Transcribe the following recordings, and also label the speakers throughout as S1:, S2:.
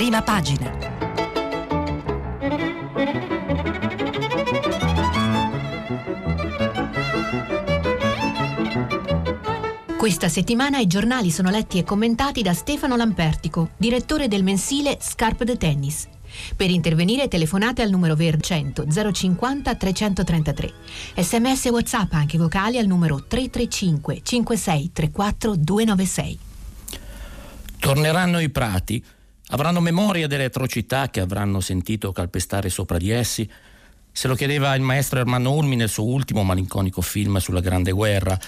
S1: prima pagina. Questa settimana i giornali sono letti e commentati da Stefano Lampertico, direttore del mensile Scarpe de Tennis. Per intervenire telefonate al numero verde 100 050 333. Sms e WhatsApp anche vocali al numero 335 5634 296.
S2: Torneranno i prati, avranno memoria delle atrocità che avranno sentito calpestare sopra di essi. Se lo chiedeva il maestro Ermanno Ulmi nel suo ultimo malinconico film sulla Grande Guerra.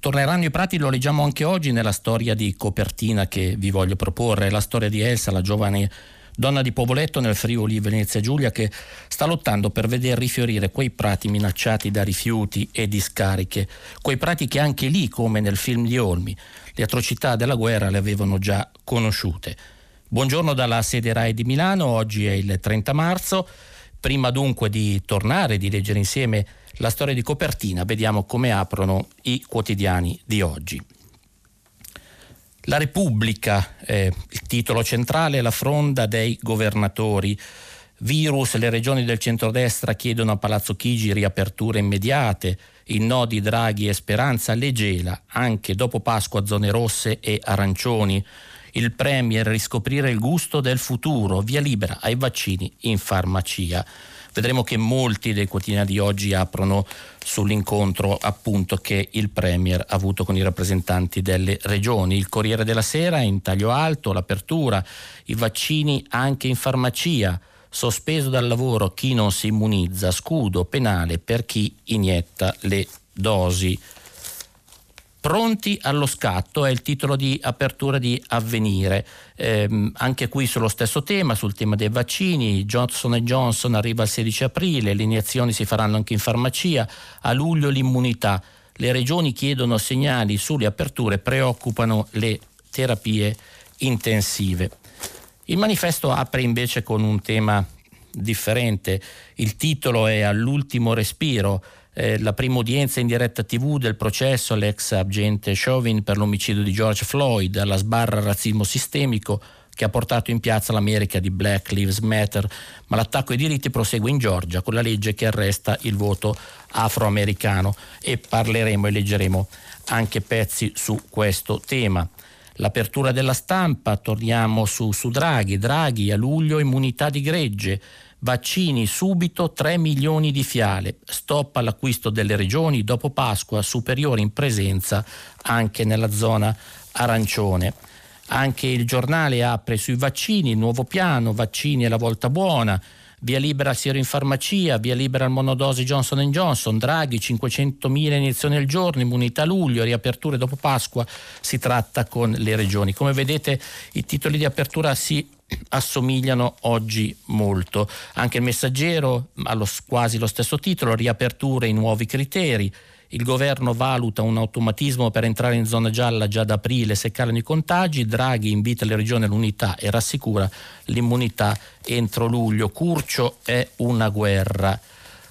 S2: Torneranno i prati, lo leggiamo anche oggi nella storia di copertina che vi voglio proporre, la storia di Elsa, la giovane donna di Povoletto nel Friuli Venezia Giulia che sta lottando per vedere rifiorire quei prati minacciati da rifiuti e discariche, quei prati che anche lì, come nel film di Olmi, le atrocità della guerra le avevano già conosciute. Buongiorno dalla sede RAI di Milano, oggi è il 30 marzo. Prima dunque di tornare, di leggere insieme la storia di copertina, vediamo come aprono i quotidiani di oggi. La Repubblica, eh, il titolo centrale, la fronda dei governatori. Virus, le regioni del centrodestra chiedono a Palazzo Chigi riaperture immediate, il no di Draghi e Speranza le gela, anche dopo Pasqua zone rosse e arancioni. Il Premier riscoprire il gusto del futuro, via libera ai vaccini in farmacia. Vedremo che molti dei quotidiani di oggi aprono sull'incontro appunto che il Premier ha avuto con i rappresentanti delle regioni. Il Corriere della Sera in taglio alto, l'apertura, i vaccini anche in farmacia, sospeso dal lavoro chi non si immunizza, scudo penale per chi inietta le dosi. Pronti allo scatto è il titolo di apertura di Avvenire. Eh, anche qui sullo stesso tema, sul tema dei vaccini, Johnson Johnson arriva il 16 aprile, le iniezioni si faranno anche in farmacia, a luglio l'immunità. Le regioni chiedono segnali sulle aperture, preoccupano le terapie intensive. Il manifesto apre invece con un tema differente, il titolo è All'ultimo respiro eh, la prima udienza in diretta tv del processo all'ex agente Chauvin per l'omicidio di George Floyd, alla sbarra razzismo sistemico che ha portato in piazza l'America di Black Lives Matter, ma l'attacco ai diritti prosegue in Georgia con la legge che arresta il voto afroamericano e parleremo e leggeremo anche pezzi su questo tema. L'apertura della stampa, torniamo su, su Draghi, Draghi a luglio immunità di gregge, Vaccini subito 3 milioni di fiale, stop all'acquisto delle regioni dopo Pasqua, superiore in presenza anche nella zona arancione. Anche il giornale apre sui vaccini, nuovo piano, vaccini è la volta buona, via libera al siero in farmacia, via libera al monodosi Johnson Johnson, Draghi 500.000 iniezioni al giorno, immunità luglio, riaperture dopo Pasqua, si tratta con le regioni. Come vedete i titoli di apertura si assomigliano oggi molto. Anche il messaggero ha quasi lo stesso titolo, riaperture i nuovi criteri. Il governo valuta un automatismo per entrare in zona gialla già da aprile se calano i contagi. Draghi invita le regioni all'unità e rassicura l'immunità entro luglio. Curcio è una guerra.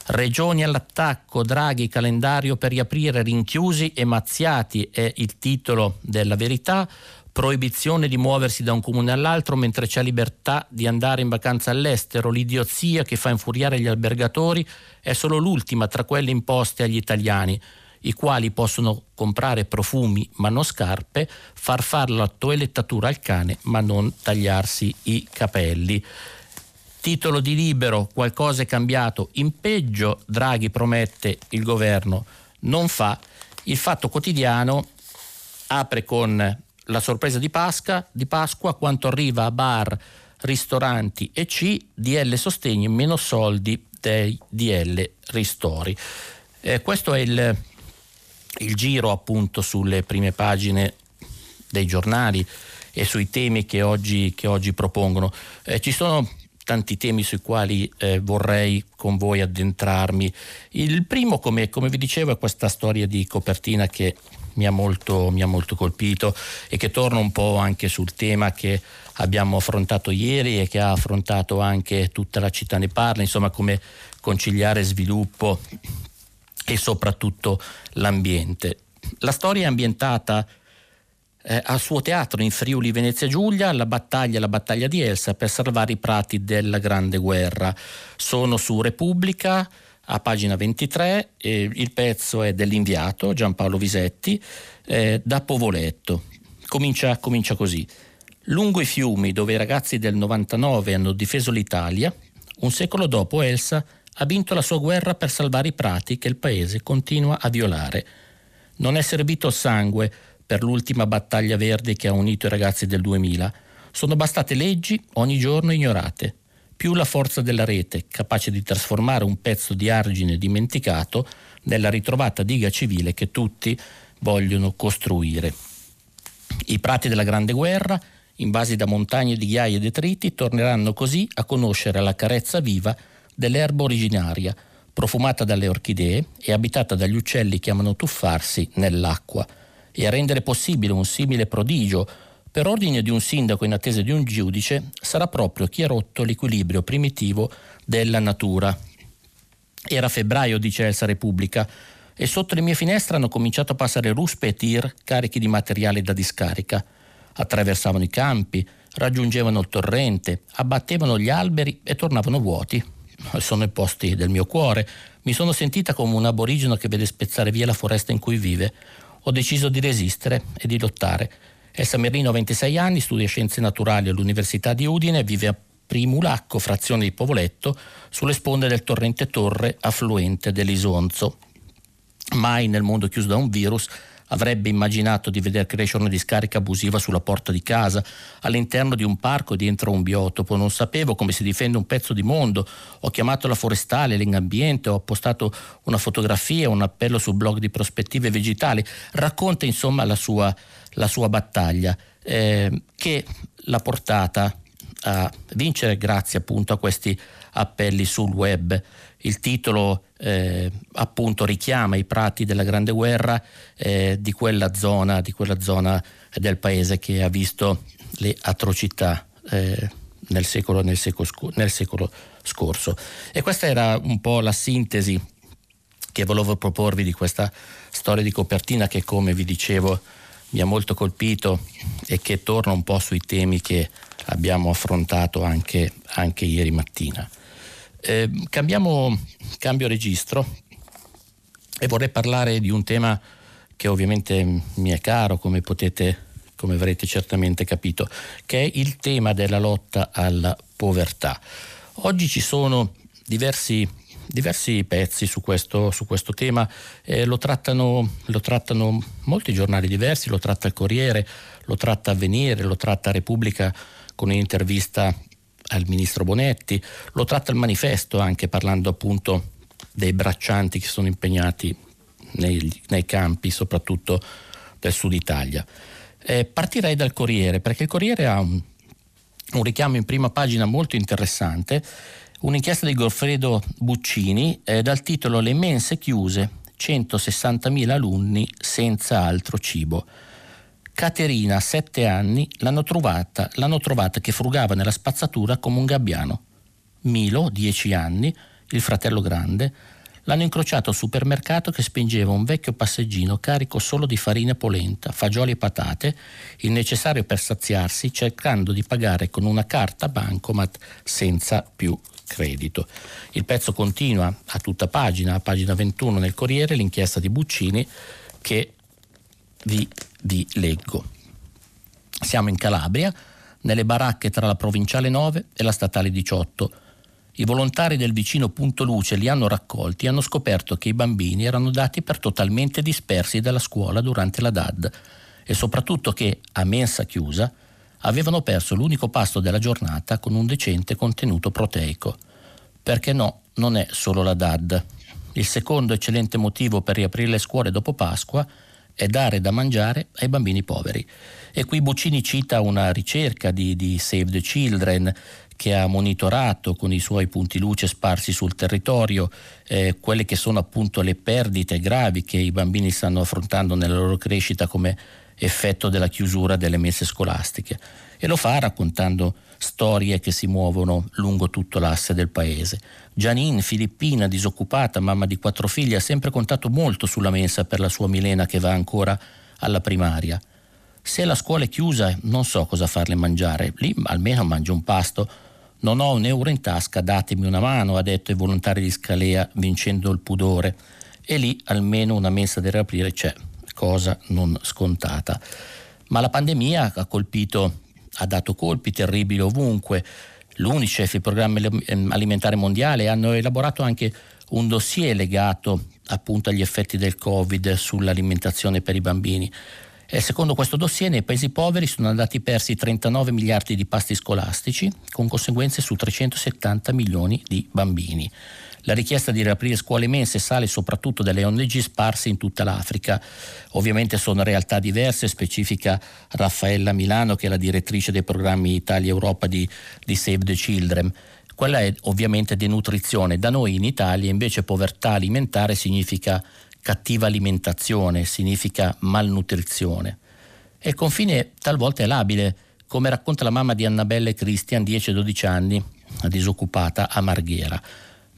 S2: Regioni all'attacco, Draghi calendario per riaprire rinchiusi e mazziati è il titolo della verità proibizione di muoversi da un comune all'altro mentre c'è libertà di andare in vacanza all'estero, l'idiozia che fa infuriare gli albergatori è solo l'ultima tra quelle imposte agli italiani, i quali possono comprare profumi ma non scarpe, far fare la toelettatura al cane ma non tagliarsi i capelli. Titolo di libero, qualcosa è cambiato in peggio, Draghi promette, il governo non fa. Il fatto quotidiano apre con la sorpresa di Pasqua, di Pasqua quanto arriva a bar, ristoranti e C, DL sostegni meno soldi dei DL ristori. Eh, questo è il, il giro appunto sulle prime pagine dei giornali e sui temi che oggi, che oggi propongono. Eh, ci sono tanti temi sui quali eh, vorrei con voi addentrarmi. Il primo, come, come, vi dicevo, è questa storia di copertina che mi ha, molto, mi ha molto colpito e che torna un po' anche sul tema che abbiamo affrontato ieri e che ha affrontato anche tutta la città ne parla, insomma come conciliare sviluppo e soprattutto l'ambiente. La storia è ambientata eh, al suo teatro in Friuli Venezia Giulia la battaglia, la battaglia di Elsa per salvare i prati della Grande Guerra. Sono su Repubblica a pagina 23, eh, il pezzo è dell'inviato Giampaolo Visetti eh, da Povoletto. Comincia, comincia così. Lungo i fiumi dove i ragazzi del 99 hanno difeso l'Italia, un secolo dopo Elsa ha vinto la sua guerra per salvare i prati che il paese continua a violare. Non è servito sangue per l'ultima battaglia verde che ha unito i ragazzi del 2000. Sono bastate leggi ogni giorno ignorate. Più la forza della rete, capace di trasformare un pezzo di argine dimenticato nella ritrovata diga civile che tutti vogliono costruire. I prati della Grande Guerra, invasi da montagne di ghiaia e detriti, torneranno così a conoscere la carezza viva dell'erba originaria, profumata dalle orchidee e abitata dagli uccelli che amano tuffarsi nell'acqua e a rendere possibile un simile prodigio per ordine di un sindaco in attesa di un giudice sarà proprio chi ha rotto l'equilibrio primitivo della natura. Era febbraio, dice Elsa Repubblica, e sotto le mie finestre hanno cominciato a passare ruspe e tir carichi di materiale da discarica. Attraversavano i campi, raggiungevano il torrente, abbattevano gli alberi e tornavano vuoti. Sono i posti del mio cuore. Mi sono sentita come un aborigeno che vede spezzare via la foresta in cui vive ho deciso di resistere e di lottare. Elsa Merlino ha 26 anni, studia scienze naturali all'Università di Udine e vive a Primulacco, frazione di Povoletto, sulle sponde del torrente Torre, affluente dell'Isonzo. Mai nel mondo chiuso da un virus Avrebbe immaginato di veder crescere una discarica abusiva sulla porta di casa, all'interno di un parco dentro un biotopo. Non sapevo come si difende un pezzo di mondo. Ho chiamato la forestale, l'engambiente, ho postato una fotografia, un appello sul blog di prospettive vegetali. Racconta insomma la sua, la sua battaglia eh, che l'ha portata a vincere grazie appunto a questi appelli sul web. Il titolo eh, appunto richiama i prati della Grande Guerra eh, di, quella zona, di quella zona del paese che ha visto le atrocità eh, nel, secolo, nel, secolo, nel secolo scorso. E questa era un po' la sintesi che volevo proporvi di questa storia di copertina che come vi dicevo mi ha molto colpito e che torna un po' sui temi che abbiamo affrontato anche, anche ieri mattina. Eh, cambiamo, cambio registro e vorrei parlare di un tema che ovviamente mi è caro, come potete, come avrete certamente capito, che è il tema della lotta alla povertà. Oggi ci sono diversi, diversi pezzi su questo, su questo tema, eh, lo, trattano, lo, trattano, molti giornali diversi, lo tratta il Corriere, lo tratta Avvenire, lo tratta Repubblica con un'intervista al ministro Bonetti, lo tratta il manifesto anche parlando appunto dei braccianti che sono impegnati nei, nei campi, soprattutto del sud Italia. Eh, partirei dal Corriere, perché il Corriere ha un, un richiamo in prima pagina molto interessante, un'inchiesta di Goffredo Buccini eh, dal titolo Le mense chiuse, 160.000 alunni senza altro cibo. Caterina, sette anni, l'hanno trovata, l'hanno trovata che frugava nella spazzatura come un gabbiano. Milo, dieci anni, il fratello grande, l'hanno incrociato al supermercato che spingeva un vecchio passeggino carico solo di farina polenta, fagioli e patate, il necessario per saziarsi, cercando di pagare con una carta bancomat senza più credito. Il pezzo continua a tutta pagina, a pagina 21 nel Corriere, l'inchiesta di Buccini che vi, vi leggo. Siamo in Calabria, nelle baracche tra la provinciale 9 e la statale 18. I volontari del vicino Punto Luce li hanno raccolti e hanno scoperto che i bambini erano dati per totalmente dispersi dalla scuola durante la DAD e soprattutto che, a mensa chiusa, avevano perso l'unico pasto della giornata con un decente contenuto proteico. Perché no, non è solo la DAD. Il secondo eccellente motivo per riaprire le scuole dopo Pasqua è dare da mangiare ai bambini poveri. E qui Buccini cita una ricerca di, di Save the Children che ha monitorato con i suoi punti luce sparsi sul territorio eh, quelle che sono appunto le perdite gravi che i bambini stanno affrontando nella loro crescita come effetto della chiusura delle messe scolastiche e lo fa raccontando storie che si muovono lungo tutto l'asse del paese. Janine, filippina, disoccupata, mamma di quattro figli, ha sempre contato molto sulla mensa per la sua Milena che va ancora alla primaria. Se la scuola è chiusa non so cosa farle mangiare, lì almeno mangio un pasto. Non ho un euro in tasca, datemi una mano, ha detto il volontario di Scalea vincendo il pudore. E lì almeno una mensa da riaprire c'è, cosa non scontata. Ma la pandemia ha colpito, ha dato colpi terribili ovunque. L'UNICEF, il programma alimentare mondiale, hanno elaborato anche un dossier legato appunto agli effetti del Covid sull'alimentazione per i bambini. E secondo questo dossier nei paesi poveri sono andati persi 39 miliardi di pasti scolastici con conseguenze su 370 milioni di bambini. La richiesta di riaprire scuole mense sale soprattutto dalle ONG sparse in tutta l'Africa. Ovviamente sono realtà diverse, specifica Raffaella Milano che è la direttrice dei programmi Italia-Europa di, di Save the Children. Quella è ovviamente denutrizione. Da noi in Italia invece povertà alimentare significa cattiva alimentazione, significa malnutrizione. E il confine talvolta è labile, come racconta la mamma di Annabelle Christian, 10-12 anni, disoccupata a Marghera.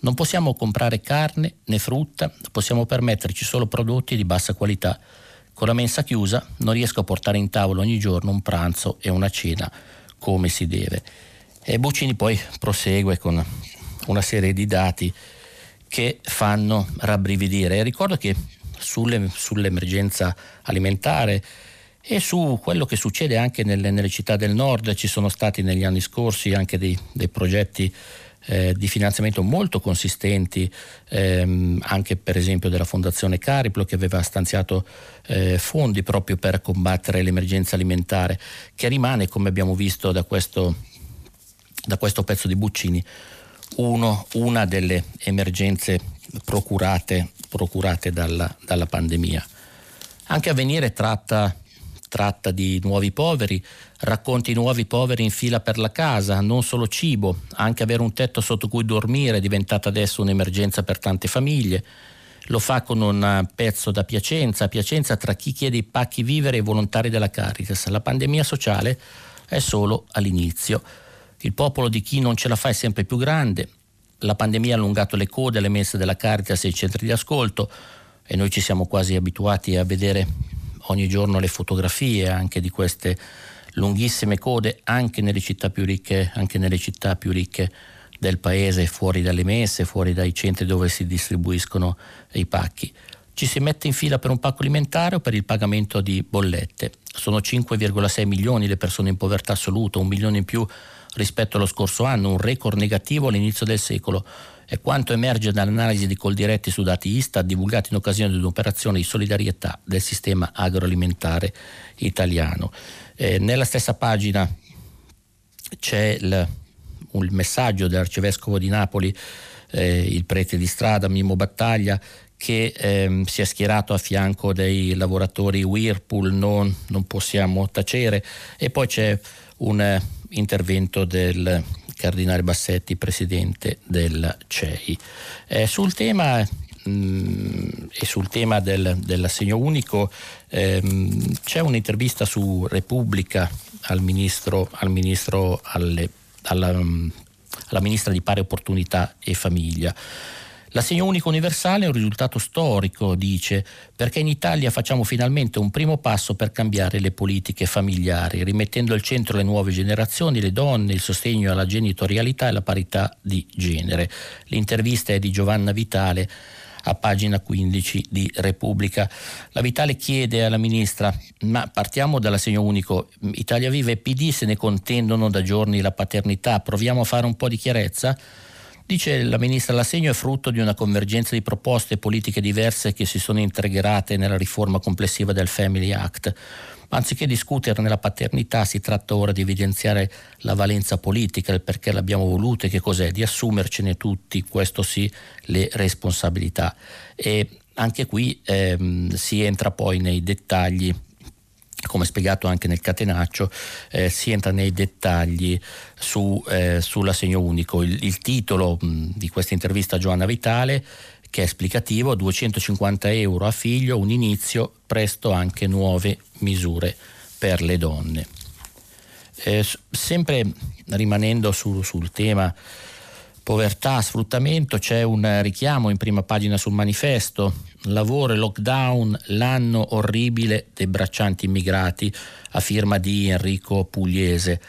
S2: Non possiamo comprare carne né frutta, possiamo permetterci solo prodotti di bassa qualità. Con la mensa chiusa non riesco a portare in tavola ogni giorno un pranzo e una cena come si deve. E Buccini poi prosegue con una serie di dati che fanno rabbrividire. Ricordo che sulle, sull'emergenza alimentare e su quello che succede anche nelle, nelle, città del nord ci sono stati negli anni scorsi anche dei, dei progetti eh, di finanziamento molto consistenti, ehm, anche per esempio della Fondazione Cariplo che aveva stanziato eh, fondi proprio per combattere l'emergenza alimentare, che rimane, come abbiamo visto da questo, da questo pezzo di Buccini, uno, una delle emergenze procurate, procurate dalla, dalla pandemia. Anche Avvenire tratta tratta di nuovi poveri, racconti nuovi poveri in fila per la casa, non solo cibo, anche avere un tetto sotto cui dormire è diventata adesso un'emergenza per tante famiglie. Lo fa con un pezzo da Piacenza, Piacenza tra chi chiede i pacchi vivere e i volontari della Caritas. La pandemia sociale è solo all'inizio. Il popolo di chi non ce la fa è sempre più grande. La pandemia ha allungato le code alle messe della Caritas e ai centri di ascolto e noi ci siamo quasi abituati a vedere ogni giorno le fotografie anche di queste lunghissime code anche nelle città più ricche, città più ricche del paese, fuori dalle messe, fuori dai centri dove si distribuiscono i pacchi. Ci si mette in fila per un pacco alimentare o per il pagamento di bollette. Sono 5,6 milioni le persone in povertà assoluta, un milione in più rispetto allo scorso anno, un record negativo all'inizio del secolo è quanto emerge dall'analisi di Coldiretti su dati Istat divulgati in occasione di un'operazione di solidarietà del sistema agroalimentare italiano. Eh, nella stessa pagina c'è il, un messaggio dell'arcivescovo di Napoli, eh, il prete di strada Mimmo Battaglia, che ehm, si è schierato a fianco dei lavoratori Whirlpool, non, non possiamo tacere, e poi c'è un eh, intervento del Cardinale Bassetti, presidente del CEI. Eh, sul tema mm, e sul tema del, dell'assegno unico ehm, c'è un'intervista su Repubblica al ministro, al ministro alle, alla, alla ministra di pari opportunità e famiglia L'assegno unico universale è un risultato storico, dice, perché in Italia facciamo finalmente un primo passo per cambiare le politiche familiari, rimettendo al centro le nuove generazioni, le donne, il sostegno alla genitorialità e la parità di genere. L'intervista è di Giovanna Vitale a pagina 15 di Repubblica. La Vitale chiede alla ministra, ma partiamo dall'assegno unico, Italia Viva e PD se ne contendono da giorni la paternità, proviamo a fare un po' di chiarezza? Dice la ministra, l'assegno è frutto di una convergenza di proposte politiche diverse che si sono integrate nella riforma complessiva del Family Act. Anziché discuterne la paternità, si tratta ora di evidenziare la valenza politica, il perché l'abbiamo voluta e che cos'è, di assumercene tutti, questo sì, le responsabilità. E anche qui ehm, si entra poi nei dettagli come spiegato anche nel catenaccio, eh, si entra nei dettagli su, eh, sull'assegno unico. Il, il titolo mh, di questa intervista a Giovanna Vitale, che è esplicativo, 250 euro a figlio, un inizio, presto anche nuove misure per le donne. Eh, sempre rimanendo su, sul tema povertà, sfruttamento, c'è un richiamo in prima pagina sul manifesto, lavoro e lockdown, l'anno orribile dei braccianti immigrati, a firma di Enrico Pugliese.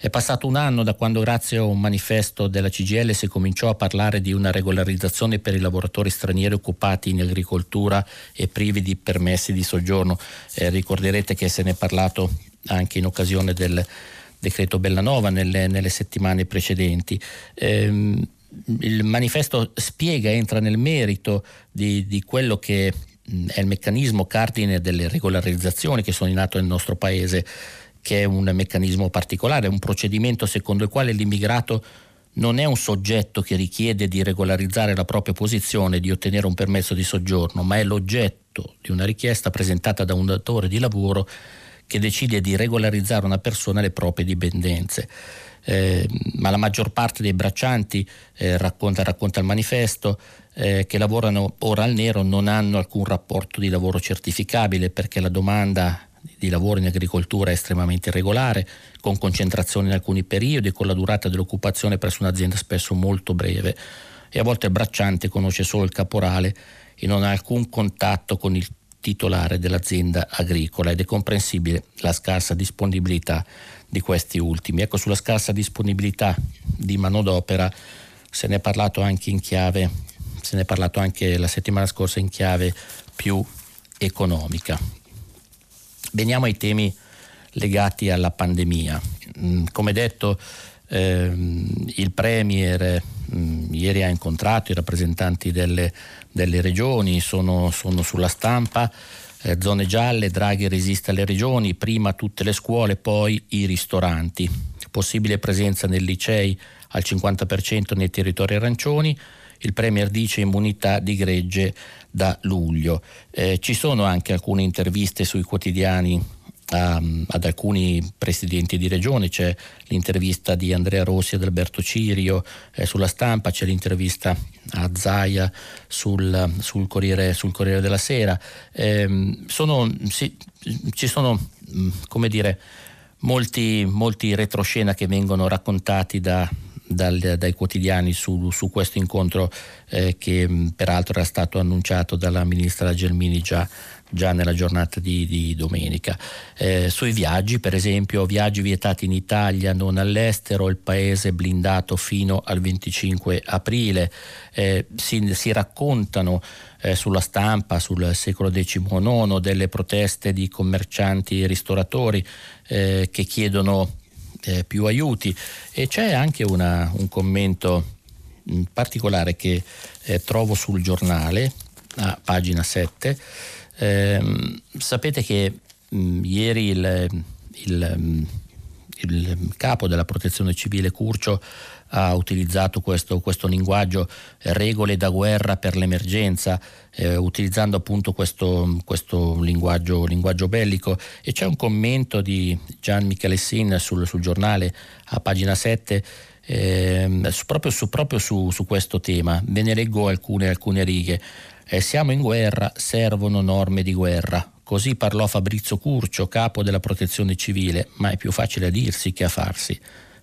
S2: È passato un anno da quando grazie a un manifesto della CGL si cominciò a parlare di una regolarizzazione per i lavoratori stranieri occupati in agricoltura e privi di permessi di soggiorno. Eh, ricorderete che se ne è parlato anche in occasione del decreto Bellanova nelle, nelle settimane precedenti. Eh, il manifesto spiega, entra nel merito di, di quello che è il meccanismo cardine delle regolarizzazioni che sono in atto nel nostro paese che è un meccanismo particolare, un procedimento secondo il quale l'immigrato non è un soggetto che richiede di regolarizzare la propria posizione, di ottenere un permesso di soggiorno, ma è l'oggetto di una richiesta presentata da un datore di lavoro che decide di regolarizzare una persona alle proprie dipendenze. Eh, ma la maggior parte dei braccianti, eh, racconta, racconta, il manifesto, eh, che lavorano ora al nero non hanno alcun rapporto di lavoro certificabile perché la domanda di lavoro in agricoltura è estremamente irregolare, con concentrazione in alcuni periodi e con la durata dell'occupazione presso un'azienda spesso molto breve. E a volte il bracciante conosce solo il caporale e non ha alcun contatto con il titolare dell'azienda agricola ed è comprensibile la scarsa disponibilità di questi ultimi. Ecco, sulla scarsa disponibilità di manodopera se ne è parlato anche in chiave, se ne è parlato anche la settimana scorsa in chiave più economica. Veniamo ai temi legati alla pandemia. Mm, come detto, il Premier mm, ieri ha incontrato i rappresentanti delle, delle regioni, sono, sono, sulla stampa. Eh, zone gialle, Draghi resiste alle regioni, prima tutte le scuole, poi i ristoranti. Possibile presenza nei licei al 50% nei territori arancioni. Il Premier dice immunità di gregge da luglio. Eh, ci sono anche alcune interviste sui quotidiani um, ad alcuni presidenti di regione, c'è l'intervista di Andrea Rossi ad Alberto Cirio eh, sulla stampa, c'è l'intervista a Zaia sul, sul, Corriere, sul Corriere, della Sera. Eh, sono, sì, ci sono, mm, come dire, molti, molti retroscena che vengono raccontati da, dal, dai quotidiani su, su questo incontro eh, che mm, peraltro era stato annunciato dalla ministra Gelmini già, già nella giornata di, di domenica. Eh, sui viaggi, per esempio, viaggi vietati in Italia, non all'estero, il paese blindato fino al 25 aprile. Eh, si, si, raccontano eh, sulla stampa sul secolo XIX delle proteste di commercianti e ristoratori eh, che chiedono eh, più aiuti e c'è anche una, un commento mh, particolare che eh, trovo sul giornale a pagina 7 eh, sapete che mh, ieri il, il, il, capo della protezione civile Curcio ha utilizzato questo, questo linguaggio regole da guerra per l'emergenza, eh, utilizzando appunto questo, questo linguaggio, linguaggio, bellico. E c'è un commento di Gian Michelessin sul, sul giornale a pagina 7 eh, proprio, su, proprio su, su, questo tema. Ve ne leggo alcune, alcune righe. Eh, siamo in guerra, servono norme di guerra. Così parlò Fabrizio Curcio, capo della protezione civile, ma è più facile a dirsi che a farsi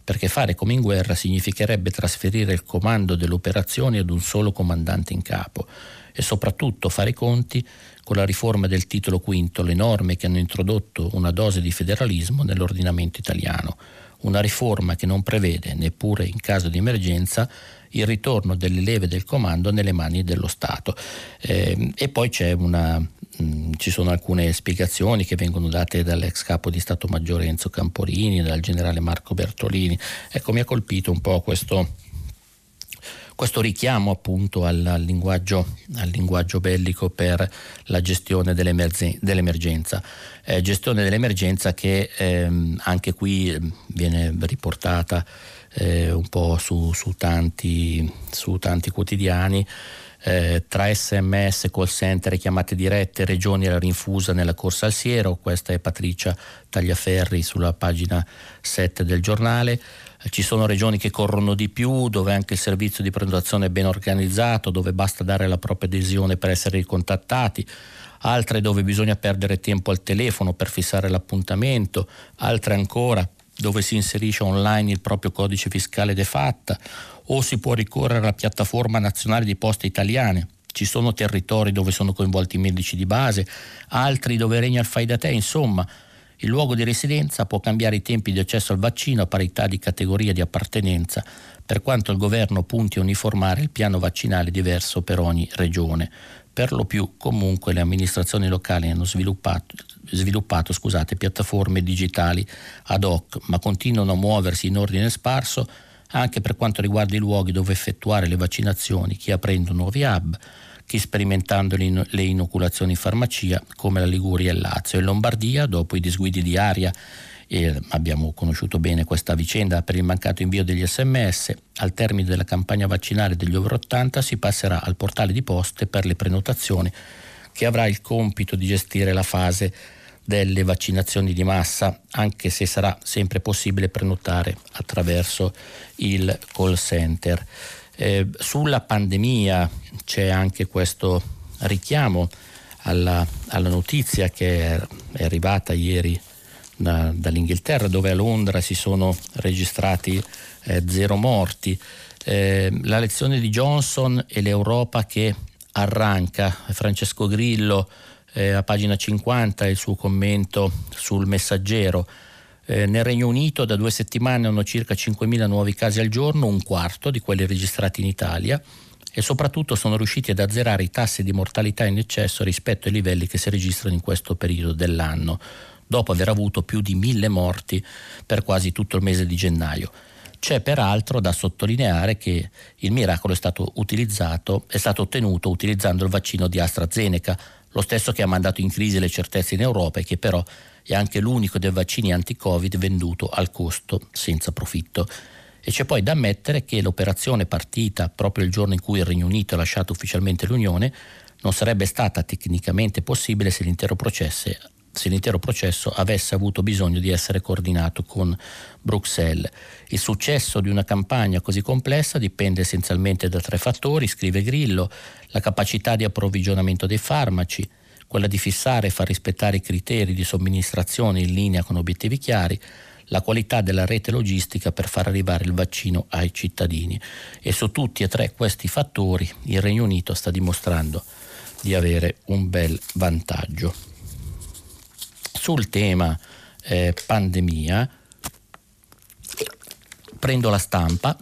S2: perché fare come in guerra significherebbe trasferire il comando delle operazioni ad un solo comandante in capo e soprattutto fare conti con la riforma del titolo quinto, le norme che hanno introdotto una dose di federalismo nell'ordinamento italiano, una riforma che non prevede, neppure in caso di emergenza, il ritorno delle leve del comando nelle mani dello Stato. Eh, e poi una Mm, ci sono alcune spiegazioni che vengono date dall'ex capo di Stato Maggiore Enzo Camporini, dal generale Marco Bertolini. Ecco, mi ha colpito un po' questo, questo richiamo appunto al, al, linguaggio, al, linguaggio, bellico per la gestione dell'emergenza. Eh, gestione dell'emergenza che ehm, anche qui ehm, viene riportata eh, un po' su, su, tanti, su tanti quotidiani eh, tra sms, call center e chiamate dirette, regioni alla rinfusa nella corsa al siero, questa è Patricia Tagliaferri sulla pagina 7 del giornale. Ci sono regioni che corrono di più, dove anche il servizio di prenotazione è ben organizzato, dove basta dare la propria adesione per essere ricontattati, altre dove bisogna perdere tempo al telefono per fissare l'appuntamento, altre ancora dove si inserisce online il proprio codice fiscale de fatta o si può ricorrere alla piattaforma nazionale di poste italiane. Ci sono territori dove sono coinvolti i medici di base, altri dove regna il fai da te, insomma. Il luogo di residenza può cambiare i tempi di accesso al vaccino a parità di categoria di appartenenza, per quanto il governo punti a uniformare il piano vaccinale diverso per ogni regione. Per lo più comunque le amministrazioni locali hanno sviluppato, sviluppato scusate, piattaforme digitali ad hoc, ma continuano a muoversi in ordine sparso anche per quanto riguarda i luoghi dove effettuare le vaccinazioni, chi aprendo nuovi hub, chi sperimentando le inoculazioni in farmacia come la Liguria e il Lazio. In Lombardia, dopo i disguidi di aria, e abbiamo conosciuto bene questa vicenda per il mancato invio degli sms, al termine della campagna vaccinale degli over 80 si passerà al portale di poste per le prenotazioni che avrà il compito di gestire la fase delle vaccinazioni di massa, anche se sarà sempre possibile prenotare attraverso il call center. Eh, sulla pandemia c'è anche questo richiamo alla, alla notizia che è arrivata ieri da, dall'Inghilterra, dove a Londra si sono registrati eh, zero morti. Eh, la lezione di Johnson e l'Europa che arranca, Francesco Grillo eh, a pagina 50 il suo commento sul messaggero. Eh, nel Regno Unito da due settimane hanno circa 5.000 nuovi casi al giorno, un quarto di quelli registrati in Italia e soprattutto sono riusciti ad azzerare i tassi di mortalità in eccesso rispetto ai livelli che si registrano in questo periodo dell'anno, dopo aver avuto più di mille morti per quasi tutto il mese di gennaio. C'è peraltro da sottolineare che il miracolo è stato è stato ottenuto utilizzando il vaccino di AstraZeneca, lo stesso che ha mandato in crisi le certezze in Europa e che però è anche l'unico dei vaccini anti-Covid venduto al costo senza profitto. E c'è poi da ammettere che l'operazione partita proprio il giorno in cui il Regno Unito ha lasciato ufficialmente l'Unione non sarebbe stata tecnicamente possibile se l'intero processo, se l'intero processo avesse avuto bisogno di essere coordinato con Bruxelles. Il successo di una campagna così complessa dipende essenzialmente da tre fattori, scrive Grillo, la capacità di approvvigionamento dei farmaci, quella di fissare e far rispettare i criteri di somministrazione in linea con obiettivi chiari, la qualità della rete logistica per far arrivare il vaccino ai cittadini. E su tutti e tre questi fattori il Regno Unito sta dimostrando di avere un bel vantaggio. Sul tema eh, pandemia prendo la stampa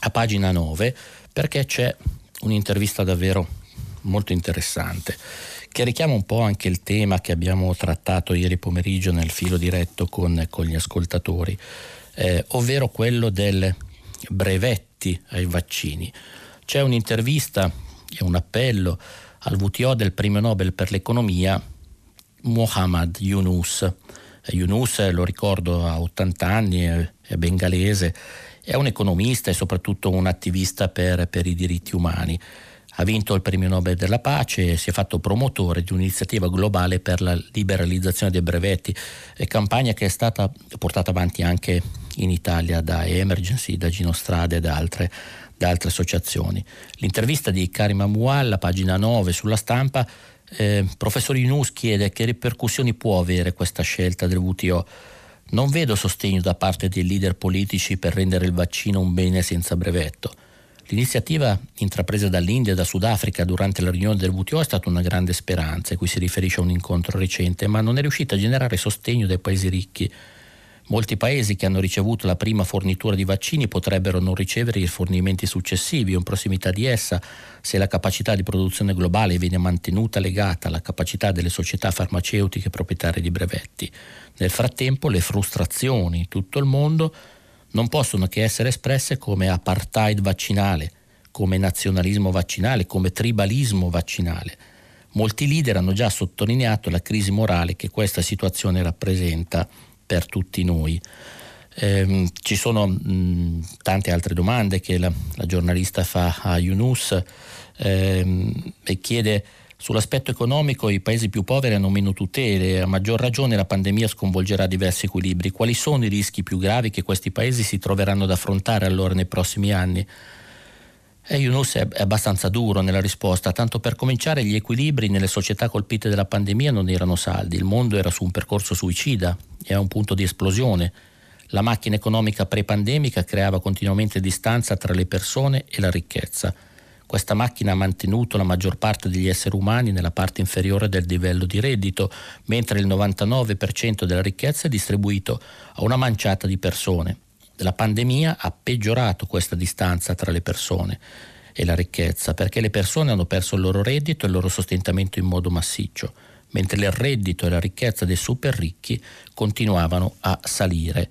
S2: a pagina 9 perché c'è un'intervista davvero molto interessante che richiama un po' anche il tema che abbiamo trattato ieri pomeriggio nel filo diretto con, con gli ascoltatori, eh, ovvero quello dei brevetti ai vaccini. C'è un'intervista e un appello al WTO del premio Nobel per l'economia Muhammad Yunus. Yunus, lo ricordo, ha 80 anni, è bengalese, è un economista e soprattutto un attivista per, per i diritti umani. Ha vinto il premio Nobel della pace e si è fatto promotore di un'iniziativa globale per la liberalizzazione dei brevetti, campagna che è stata portata avanti anche in Italia da Emergency, da Gino Strade e da altre, da altre associazioni. L'intervista di Karim Amoual, la pagina 9 sulla stampa, eh, professor Yunus chiede che ripercussioni può avere questa scelta del WTO non vedo sostegno da parte dei leader politici per rendere il vaccino un bene senza brevetto. L'iniziativa intrapresa dall'India e da Sudafrica durante la riunione del WTO è stata una grande speranza, cui si riferisce a un incontro recente, ma non è riuscita a generare sostegno dai paesi ricchi Molti paesi che hanno ricevuto la prima fornitura di vaccini potrebbero non ricevere i fornimenti successivi o in prossimità di essa se la capacità di produzione globale viene mantenuta legata alla capacità delle società farmaceutiche proprietarie di brevetti. Nel frattempo le frustrazioni in tutto il mondo non possono che essere espresse come apartheid vaccinale, come nazionalismo vaccinale, come tribalismo vaccinale. Molti leader hanno già sottolineato la crisi morale che questa situazione rappresenta per tutti noi. Eh, ci sono mh, tante altre domande che la, la giornalista fa a Yunus ehm, e chiede sull'aspetto economico i paesi più poveri hanno meno tutele, a maggior ragione la pandemia sconvolgerà diversi equilibri. Quali sono i rischi più gravi che questi paesi si troveranno ad affrontare allora nei prossimi anni? E Yunus è abbastanza duro nella risposta, tanto per cominciare gli equilibri nelle società colpite dalla pandemia non erano saldi, il mondo era su un percorso suicida e a un punto di esplosione. La macchina economica pre-pandemica creava continuamente distanza tra le persone e la ricchezza. Questa macchina ha mantenuto la maggior parte degli esseri umani nella parte inferiore del livello di reddito, mentre il 99% della ricchezza è distribuito a una manciata di persone. La pandemia ha peggiorato questa distanza tra le persone e la ricchezza perché le persone hanno perso il loro reddito e il loro sostentamento in modo massiccio, mentre il reddito e la ricchezza dei super ricchi continuavano a salire.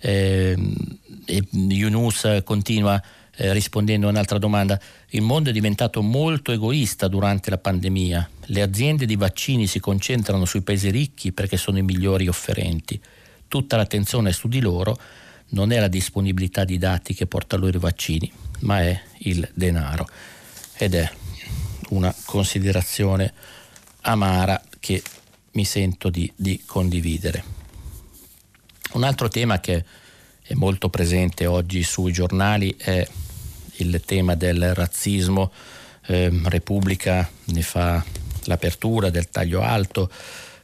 S2: Eh, Yunus continua eh, rispondendo a un'altra domanda, il mondo è diventato molto egoista durante la pandemia. Le aziende di vaccini si concentrano sui paesi ricchi perché sono i migliori offerenti. Tutta l'attenzione è su di loro, non è la disponibilità di dati che porta loro i vaccini, ma è il denaro. Ed è una considerazione amara che mi sento di, di condividere. Un altro tema che è molto presente oggi sui giornali è il tema del razzismo. Eh, Repubblica ne fa l'apertura del taglio alto,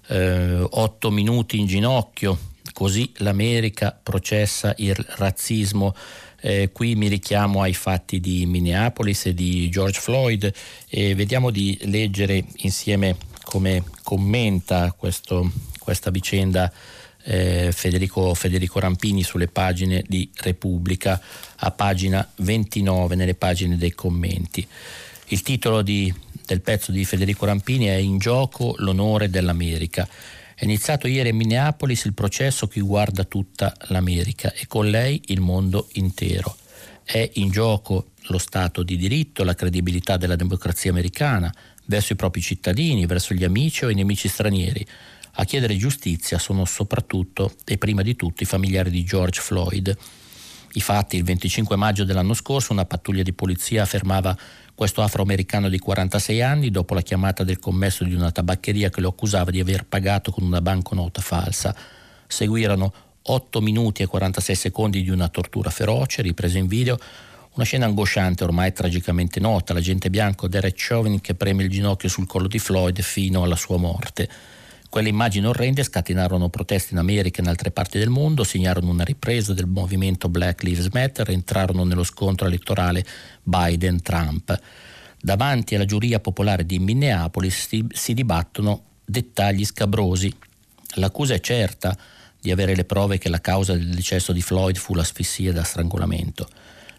S2: eh, otto minuti in ginocchio, così l'America processa il razzismo. Eh, qui mi richiamo ai fatti di Minneapolis e di George Floyd e vediamo di leggere insieme come commenta questo, questa vicenda eh, Federico, Federico, Rampini sulle pagine di Repubblica a pagina 29 nelle pagine dei commenti. Il titolo di, del pezzo di Federico Rampini è In gioco l'onore dell'America. È iniziato ieri a Minneapolis il processo che guarda tutta l'America e con lei il mondo intero. È in gioco lo Stato di diritto, la credibilità della democrazia americana verso i propri cittadini, verso gli amici o i nemici stranieri. A chiedere giustizia sono soprattutto e prima di tutto i familiari di George Floyd. I fatti, il 25 maggio dell'anno scorso, una pattuglia di polizia fermava questo afroamericano di 46 anni dopo la chiamata del commesso di una tabaccheria che lo accusava di aver pagato con una banconota falsa. Seguirono 8 minuti e 46 secondi di una tortura feroce, ripresa in video, una scena angosciante ormai tragicamente nota, l'agente bianco Derek Chauvin che preme il ginocchio sul collo di Floyd fino alla sua morte. Quelle immagini orrende scatenarono proteste in America e in altre parti del mondo, segnarono una ripresa del movimento Black Lives Matter entrarono nello scontro elettorale Biden-Trump. Davanti alla giuria popolare di Minneapolis si, si dibattono dettagli scabrosi. L'accusa è certa di avere le prove che la causa del decesso di Floyd fu l'asfissia da strangolamento.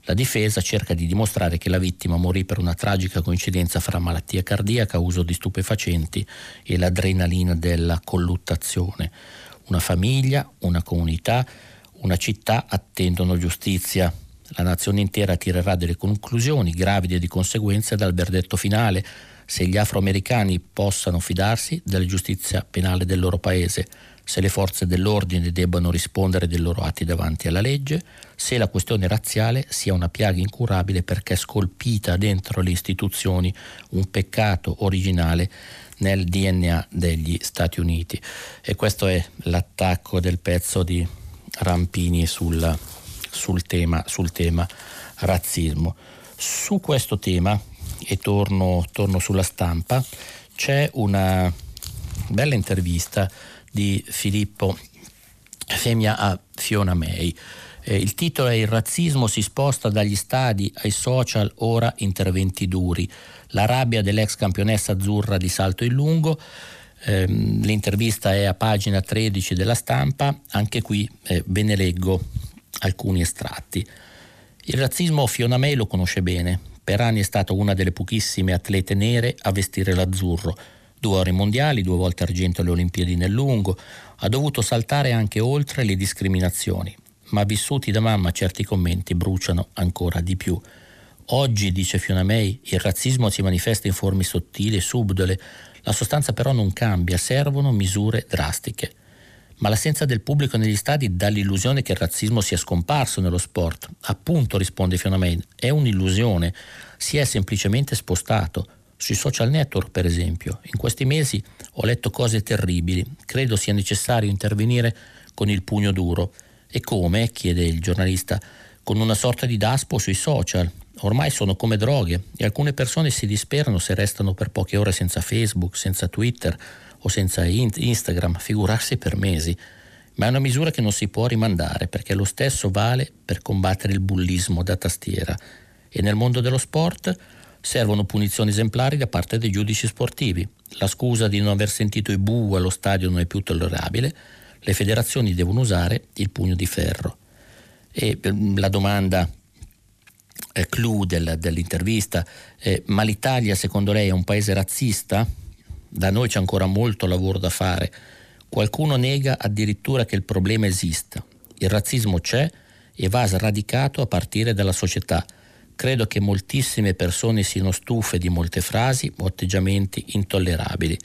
S2: La difesa cerca di dimostrare che la vittima morì per una tragica coincidenza fra malattia cardiaca, uso di stupefacenti e l'adrenalina della colluttazione. Una famiglia, una comunità, una città attendono giustizia. La nazione intera tirerà delle conclusioni gravide di conseguenze dal verdetto finale se gli afroamericani possano fidarsi della giustizia penale del loro paese se le forze dell'ordine debbano rispondere dei loro atti davanti alla legge, se la questione razziale sia una piaga incurabile perché scolpita dentro le istituzioni, un peccato originale nel DNA degli Stati Uniti. E questo è l'attacco del pezzo di Rampini sul, sul, tema, sul tema razzismo. Su questo tema, e torno, torno sulla stampa, c'è una bella intervista di Filippo Femia a Fiona May. Eh, il titolo è Il razzismo si sposta dagli stadi ai social, ora interventi duri. La rabbia dell'ex campionessa azzurra di salto in lungo. Eh, l'intervista è a pagina 13 della stampa, anche qui eh, ve ne leggo alcuni estratti. Il razzismo Fiona May lo conosce bene. Per anni è stata una delle pochissime atlete nere a vestire l'azzurro due ore mondiali, due volte argento alle Olimpiadi nel lungo, ha dovuto saltare anche oltre le discriminazioni, ma vissuti da mamma certi commenti bruciano ancora di più. Oggi, dice Fiona May, il razzismo si manifesta in forme sottili e subdole, la sostanza però non cambia, servono misure drastiche. Ma l'assenza del pubblico negli stadi dà l'illusione che il razzismo sia scomparso nello sport. Appunto, risponde Fiona May, è un'illusione, si è semplicemente spostato. Sui social network, per esempio, in questi mesi ho letto cose terribili. Credo sia necessario intervenire con il pugno duro. E come? chiede il giornalista. Con una sorta di daspo sui social. Ormai sono come droghe e alcune persone si disperano se restano per poche ore senza Facebook, senza Twitter o senza Instagram, figurarsi per mesi. ma è una misura che non si può rimandare perché lo stesso vale per combattere il bullismo da tastiera e nel mondo dello sport servono punizioni esemplari da parte dei giudici sportivi. La scusa di non aver sentito i bu allo stadio non è più tollerabile, le federazioni devono usare il pugno di ferro. E mm, la domanda eh, clou del, dell'intervista, eh, ma l'Italia secondo lei è un paese razzista? Da noi c'è ancora molto lavoro da fare. Qualcuno nega addirittura che il problema esista. Il razzismo c'è e va sradicato a partire dalla società credo che moltissime persone siano stufe di molte frasi o atteggiamenti intollerabili.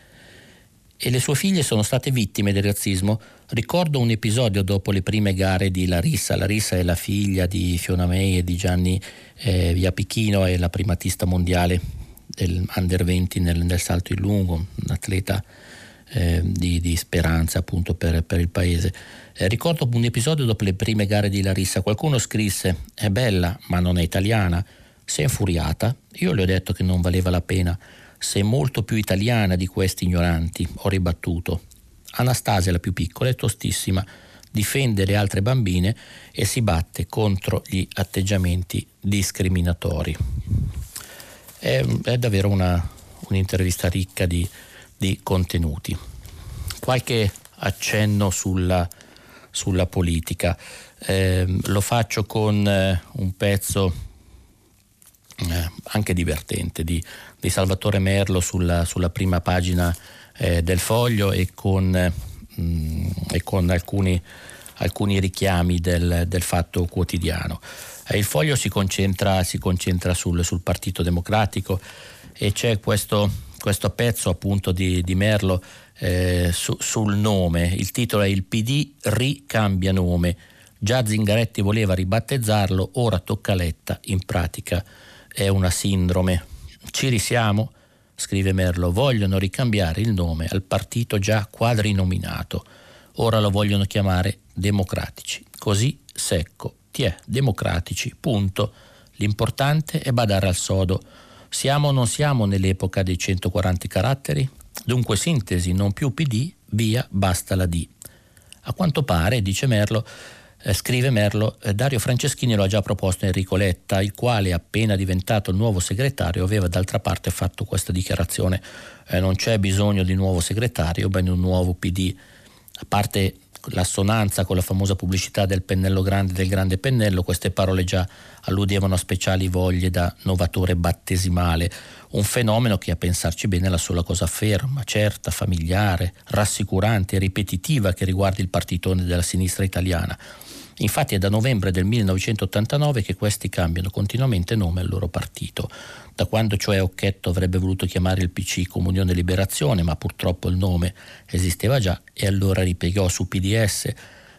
S2: E le sue figlie sono state vittime del razzismo. Ricordo un episodio dopo le prime gare di Larissa. Larissa è la figlia di Fiona May e di Gianni eh, Viapichino, è la primatista mondiale del Under 20 nel, nel salto in lungo, un atleta eh, di, di, speranza appunto per, per il paese. Eh, ricordo un episodio dopo le prime gare di Larissa, qualcuno scrisse è bella ma non è italiana, si è infuriata, io le ho detto che non valeva la pena, sei molto più italiana di questi ignoranti, ho ribattuto. Anastasia, la più piccola, è tostissima, difende le altre bambine e si batte contro gli atteggiamenti discriminatori. È, è davvero una, un'intervista ricca di, di contenuti. Qualche accenno sulla sulla politica. Eh, lo faccio con eh, un pezzo eh, anche divertente di, di, Salvatore Merlo sulla, sulla prima pagina eh, del foglio e con, mh, mm, e con alcuni, alcuni, richiami del, del fatto quotidiano. Eh, il foglio si concentra, si concentra sul, sul, Partito Democratico e c'è questo, questo pezzo appunto di, di Merlo eh, su, sul nome. Il titolo è Il PD ricambia nome. Già Zingaretti voleva ribattezzarlo, ora tocca Letta, in pratica è una sindrome. Ci risiamo? scrive Merlo, vogliono ricambiare il nome al partito già quadrinominato. Ora lo vogliono chiamare democratici. Così secco. Tiè, democratici, punto. L'importante è badare al sodo. Siamo o non siamo nell'epoca dei 140 caratteri? Dunque sintesi, non più PD, via, basta la D. A quanto pare, dice Merlo, eh, scrive Merlo, eh, Dario Franceschini lo ha già proposto Enrico Letta, il quale appena diventato nuovo segretario aveva d'altra parte fatto questa dichiarazione, eh, non c'è bisogno di nuovo segretario, bene un nuovo PD. A parte l'assonanza con la famosa pubblicità del pennello grande del grande pennello, queste parole già alludevano a speciali voglie da novatore battesimale, un fenomeno che a pensarci bene è la sola cosa ferma, certa, familiare, rassicurante ripetitiva che riguarda il partitone della sinistra italiana. Infatti è da novembre del 1989 che questi cambiano continuamente nome al loro partito. Da quando cioè Occhetto avrebbe voluto chiamare il PC Comunione Liberazione, ma purtroppo il nome esisteva già e allora ripiegò su PDS.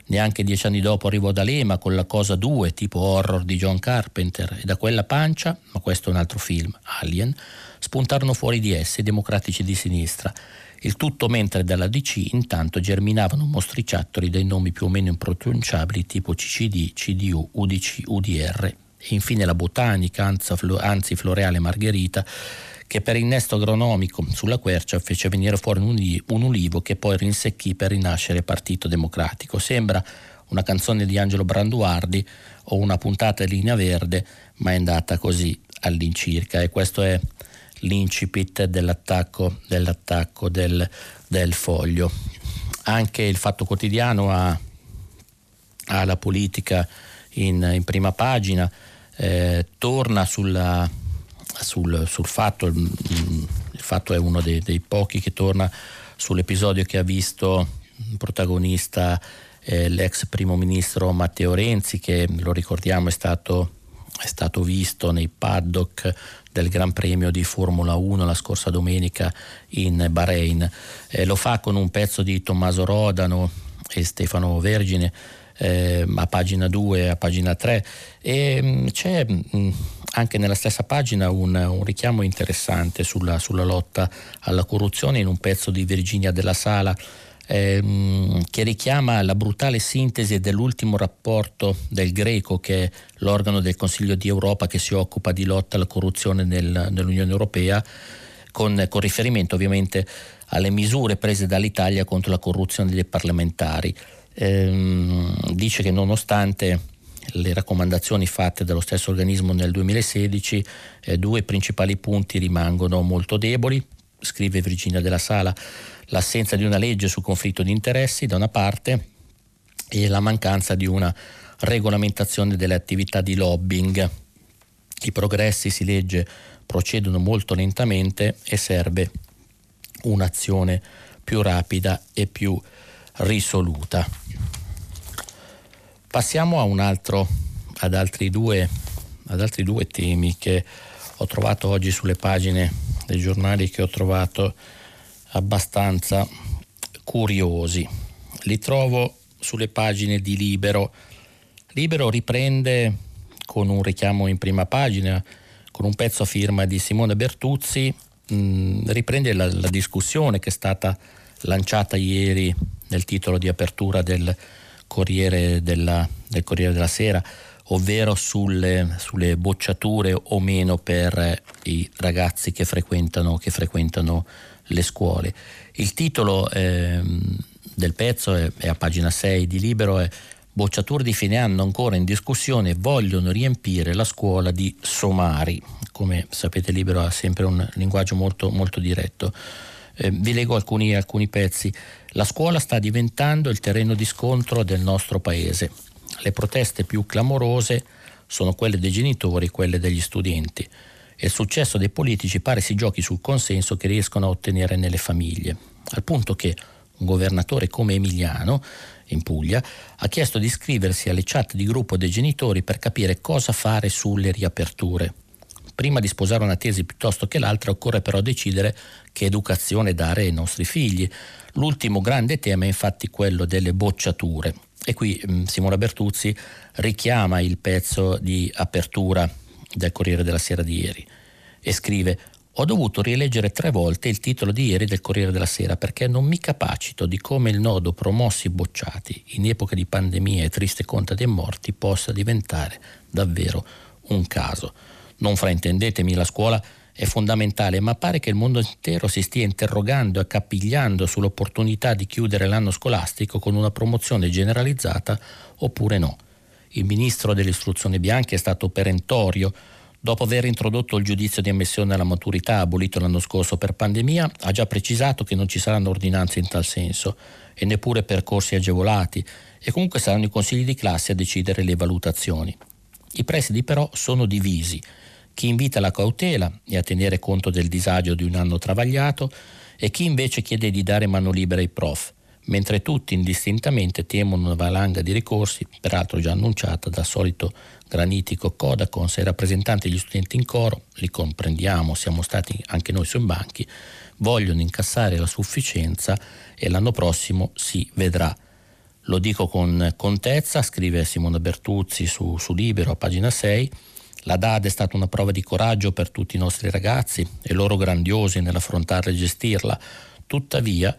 S2: Neanche dieci anni dopo arrivò D'Alema con la Cosa 2, tipo horror di John Carpenter, e da quella pancia, ma questo è un altro film, Alien, spuntarono fuori di esse i democratici di sinistra il tutto mentre dalla DC intanto germinavano mostriciattoli dai nomi più o meno impronunciabili tipo CCD, CDU, UDC, UDR e infine la botanica, anzi floreale Margherita, che per innesto agronomico sulla quercia fece venire fuori un ulivo che poi rinsecchì per rinascere Partito Democratico. Sembra una canzone di Angelo Branduardi o una puntata di Linea Verde, ma è andata così all'incirca e questo è l'incipit dell'attacco, dell'attacco del, del, foglio. Anche il Fatto Quotidiano ha, ha la politica in, in prima pagina, eh, torna sulla, sul, sul, fatto, il, il fatto è uno dei, dei, pochi che torna sull'episodio che ha visto protagonista eh, l'ex primo ministro Matteo Renzi che lo ricordiamo è stato, è stato visto nei paddock del Gran Premio di Formula 1 la scorsa domenica in Bahrain. Eh, lo fa con un pezzo di Tommaso Rodano e Stefano Vergine eh, a pagina 2 e a pagina 3 e mh, mm, c'è mh, mm, anche nella stessa pagina un, un richiamo interessante sulla, sulla lotta alla corruzione in un pezzo di Virginia della Sala ehm, che richiama la brutale sintesi dell'ultimo rapporto del Greco, che è l'organo del Consiglio di Europa che si occupa di lotta alla corruzione nel, nell'Unione Europea, con, con riferimento ovviamente alle misure prese dall'Italia contro la corruzione dei parlamentari. Ehm, dice che nonostante le raccomandazioni fatte dallo stesso organismo nel 2016, eh, due principali punti rimangono molto deboli, scrive Virginia della Sala, l'assenza di una legge sul conflitto di interessi da una parte e la mancanza di una regolamentazione delle attività di lobbying. I progressi, si legge, procedono molto lentamente e serve un'azione più rapida e più risoluta. Passiamo altro, ad, altri due, ad altri due temi che ho trovato oggi sulle pagine dei giornali che ho trovato abbastanza curiosi. Li trovo sulle pagine di Libero. Libero riprende con un richiamo in prima pagina, con un pezzo a firma di Simone Bertuzzi, mh, mm, riprende la, la discussione che è stata lanciata ieri nel titolo di apertura del Corriere della, del Corriere della Sera, ovvero sulle, sulle, bocciature o meno per i ragazzi che frequentano, che frequentano le scuole. Il titolo eh, del pezzo è, è, a pagina 6 di Libero, è Bocciature di fine anno ancora in discussione vogliono riempire la scuola di somari. Come sapete Libero ha sempre un linguaggio molto, molto diretto. Eh, vi leggo alcuni, alcuni pezzi. La scuola sta diventando il terreno di scontro del nostro paese. Le proteste più clamorose sono quelle dei genitori, quelle degli studenti. E il successo dei politici pare si giochi sul consenso che riescono a ottenere nelle famiglie, al punto che un governatore come Emiliano, in Puglia, ha chiesto di iscriversi alle chat di gruppo dei genitori per capire cosa fare sulle riaperture. Prima di sposare una tesi piuttosto che l'altra occorre però decidere che educazione dare ai nostri figli. L'ultimo grande tema è infatti quello delle bocciature. E qui mh, mm, Simona Bertuzzi richiama il pezzo di apertura del Corriere della Sera di ieri e scrive ho dovuto rileggere tre volte il titolo di ieri del Corriere della Sera perché non mi capacito di come il nodo promossi bocciati in epoca di pandemia e triste conta dei morti possa diventare davvero un caso. Non fraintendetemi, la scuola è fondamentale, ma pare che il mondo intero si stia interrogando e accapigliando sull'opportunità di chiudere l'anno scolastico con una promozione generalizzata oppure no. Il ministro dell'istruzione bianca è stato perentorio. Dopo aver introdotto il giudizio di ammissione alla maturità abolito l'anno scorso per pandemia, ha già precisato che non ci saranno ordinanze in tal senso e neppure percorsi agevolati e comunque saranno i consigli di classe a decidere le valutazioni. I presidi però sono divisi chi invita alla cautela e a tenere conto del disagio di un anno travagliato e chi invece chiede di dare mano libera ai prof, mentre tutti indistintamente temono una valanga di ricorsi, peraltro già annunciata dal solito granitico Codacons e rappresentanti degli studenti in coro, li comprendiamo, siamo stati anche noi sui banchi, vogliono incassare la sufficienza e l'anno prossimo si vedrà. Lo dico con contezza, scrive Simona Bertuzzi su, su Libero a pagina 6, la DAD è stata una prova di coraggio per tutti i nostri ragazzi e loro grandiosi nell'affrontarla e gestirla. Tuttavia,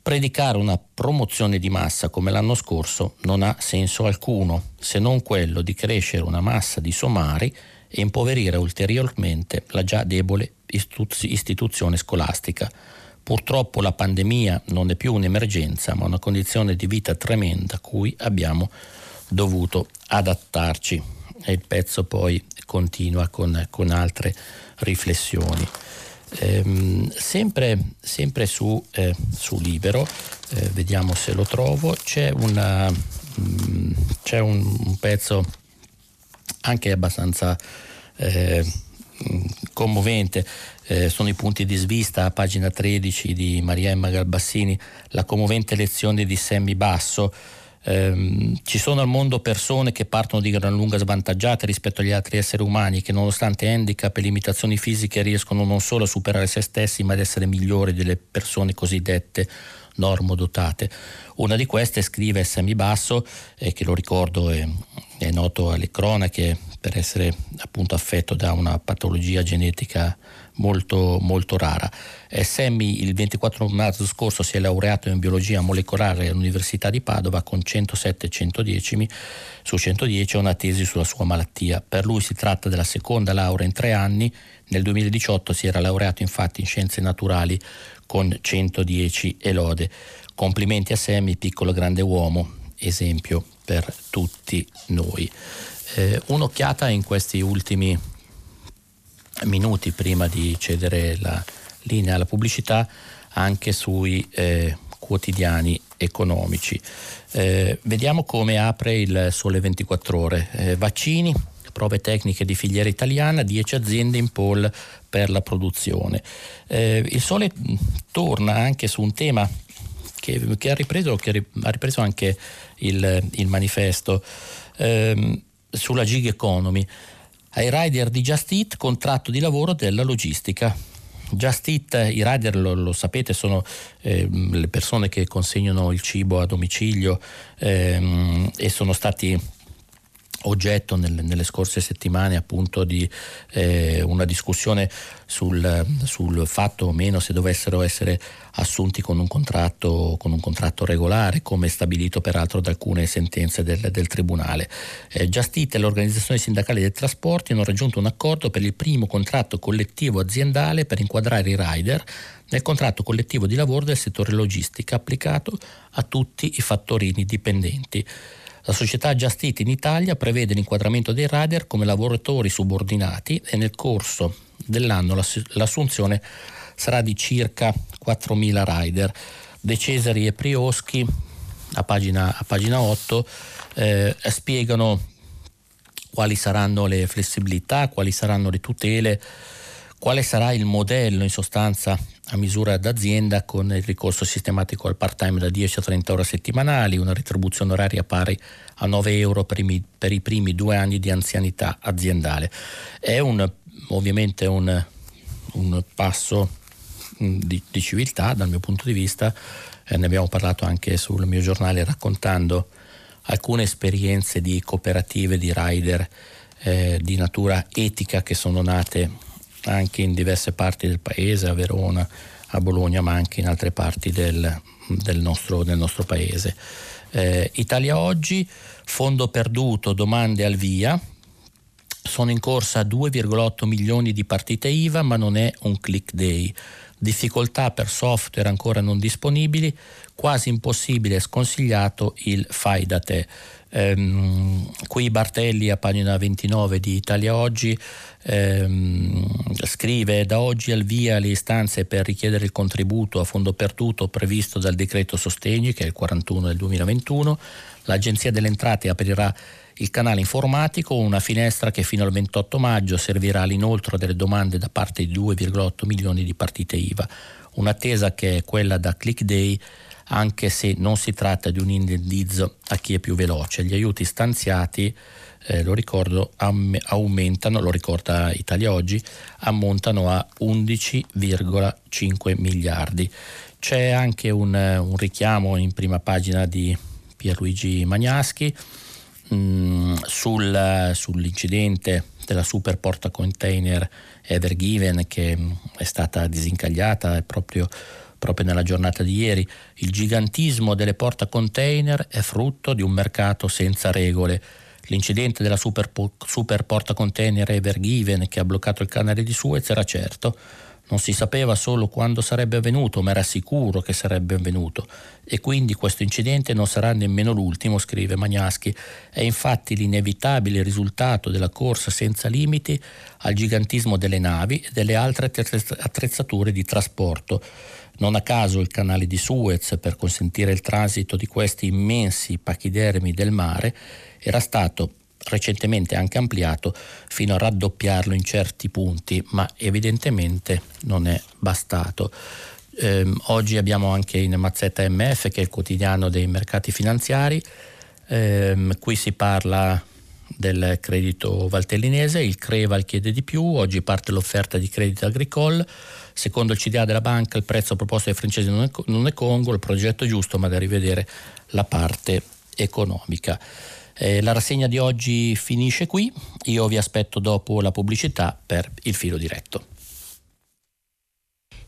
S2: predicare una promozione di massa come l'anno scorso non ha senso alcuno, se non quello di crescere una massa di somari e impoverire ulteriormente la già debole istituzione scolastica. Purtroppo la pandemia non è più un'emergenza, ma una condizione di vita tremenda cui abbiamo dovuto adattarci e il pezzo poi continua con, con altre riflessioni. Ehm, sempre, sempre su, eh, su Libero, eh, vediamo se lo trovo, c'è, una, mh, mm, c'è un, un, pezzo anche abbastanza eh, commovente, eh, sono i punti di svista a pagina 13 di Maria Emma Galbassini, la commovente lezione di Sammy Basso Ehm, ci sono al mondo persone che partono di gran lunga svantaggiate rispetto agli altri esseri umani che nonostante handicap e limitazioni fisiche riescono non solo a superare se stessi ma ad essere migliori delle persone cosiddette normodotate. Una di queste scrive Semi Basso, eh, che lo ricordo è, è noto alle cronache per essere appunto affetto da una patologia genetica molto, molto rara. Eh, Sammy il 24 marzo scorso si è laureato in biologia molecolare all'Università di Padova con 107 110 su 110 e una tesi sulla sua malattia. Per lui si tratta della seconda laurea in tre anni. Nel 2018 si era laureato infatti in scienze naturali con 110 elode. complimenti a Sammy, piccolo grande uomo, esempio per tutti noi. Eh, un'occhiata in questi ultimi minuti prima di cedere la linea alla pubblicità anche sui eh, quotidiani economici. Eh, vediamo come apre il Sole 24 ore. Eh, vaccini, prove tecniche di filiera italiana, 10 aziende in poll per la produzione. Eh, il Sole torna anche su un tema che, che, ha, ripreso, che ha, ripreso, anche il, il manifesto ehm, sulla gig economy. Ai rider di Just Eat contratto di lavoro della logistica. Just Eat, i rider lo, lo sapete, sono eh, le persone che consegnano il cibo a domicilio ehm, e sono stati oggetto nel, nelle scorse settimane appunto di eh, una discussione sul, sul, fatto o meno se dovessero essere assunti con un contratto, con un contratto regolare come stabilito peraltro da alcune sentenze del, del Tribunale. Eh, Giustite e l'organizzazione sindacale dei trasporti hanno raggiunto un accordo per il primo contratto collettivo aziendale per inquadrare i rider nel contratto collettivo di lavoro del settore logistica applicato a tutti i fattorini dipendenti. La società Just Eat in Italia prevede l'inquadramento dei rider come lavoratori subordinati e nel corso dell'anno l'assunzione sarà di circa 4.000 rider. De Cesari e Prioschi, a pagina, a pagina 8, eh, spiegano quali saranno le flessibilità, quali saranno le tutele, quale sarà il modello in sostanza a misura d'azienda con il ricorso sistematico al part-time da 10 a 30 ore settimanali, una retribuzione oraria pari a 9 euro per i, per i primi due anni di anzianità aziendale. È un, ovviamente un, un passo mm, di, di, civiltà dal mio punto di vista, eh, ne abbiamo parlato anche sul mio giornale raccontando alcune esperienze di cooperative di rider eh, di natura etica che sono nate anche in diverse parti del paese, a Verona, a Bologna, ma anche in altre parti del, del, nostro, del nostro, paese. Eh, Italia Oggi, fondo perduto, domande al via. Sono in corsa 2,8 milioni di partite IVA, ma non è un click day. Difficoltà per software ancora non disponibili, quasi impossibile e sconsigliato il fai da te. Ehm, qui Bartelli a pagina 29 di Italia Oggi ehm, scrive da oggi al via le istanze per richiedere il contributo a fondo perduto previsto dal decreto sostegni che è il 41 del 2021. L'Agenzia delle Entrate aprirà il canale informatico, una finestra che fino al 28 maggio servirà all'inoltro delle domande da parte di 2,8 milioni di partite IVA. Un'attesa che è quella da Click Day anche se non si tratta di un indennizzo a chi è più veloce. Gli aiuti stanziati, eh, lo ricordo, am- aumentano, lo ricorda Italia Oggi, ammontano a 11,5 miliardi. C'è anche un, un richiamo in prima pagina di Pierluigi Magnaschi mh, mm, sul, sull'incidente della super porta container Evergiven che mh, è stata disincagliata è proprio proprio nella giornata di ieri. Il gigantismo delle porta container è frutto di un mercato senza regole. L'incidente della super, super porta container Evergiven che ha bloccato il canale di Suez era certo. Non si sapeva solo quando sarebbe avvenuto, ma era sicuro che sarebbe avvenuto. E quindi questo incidente non sarà nemmeno l'ultimo, scrive Magnaschi. È infatti l'inevitabile risultato della corsa senza limiti al gigantismo delle navi e delle altre attrezzature di trasporto. Non a caso il canale di Suez, per consentire il transito di questi immensi pachidermi del mare, era stato recentemente anche ampliato fino a raddoppiarlo in certi punti, ma evidentemente non è bastato. Eh, oggi abbiamo anche in Mazzetta MF, che è il quotidiano dei mercati finanziari, eh, qui si parla del credito valtellinese, il Creval chiede di più, oggi parte l'offerta di credito agricole, secondo il CDA della banca il prezzo proposto ai francesi non è, non è congruo, il progetto è giusto ma da rivedere la parte economica. Eh, la rassegna di oggi finisce qui, io vi aspetto dopo la pubblicità per il filo diretto.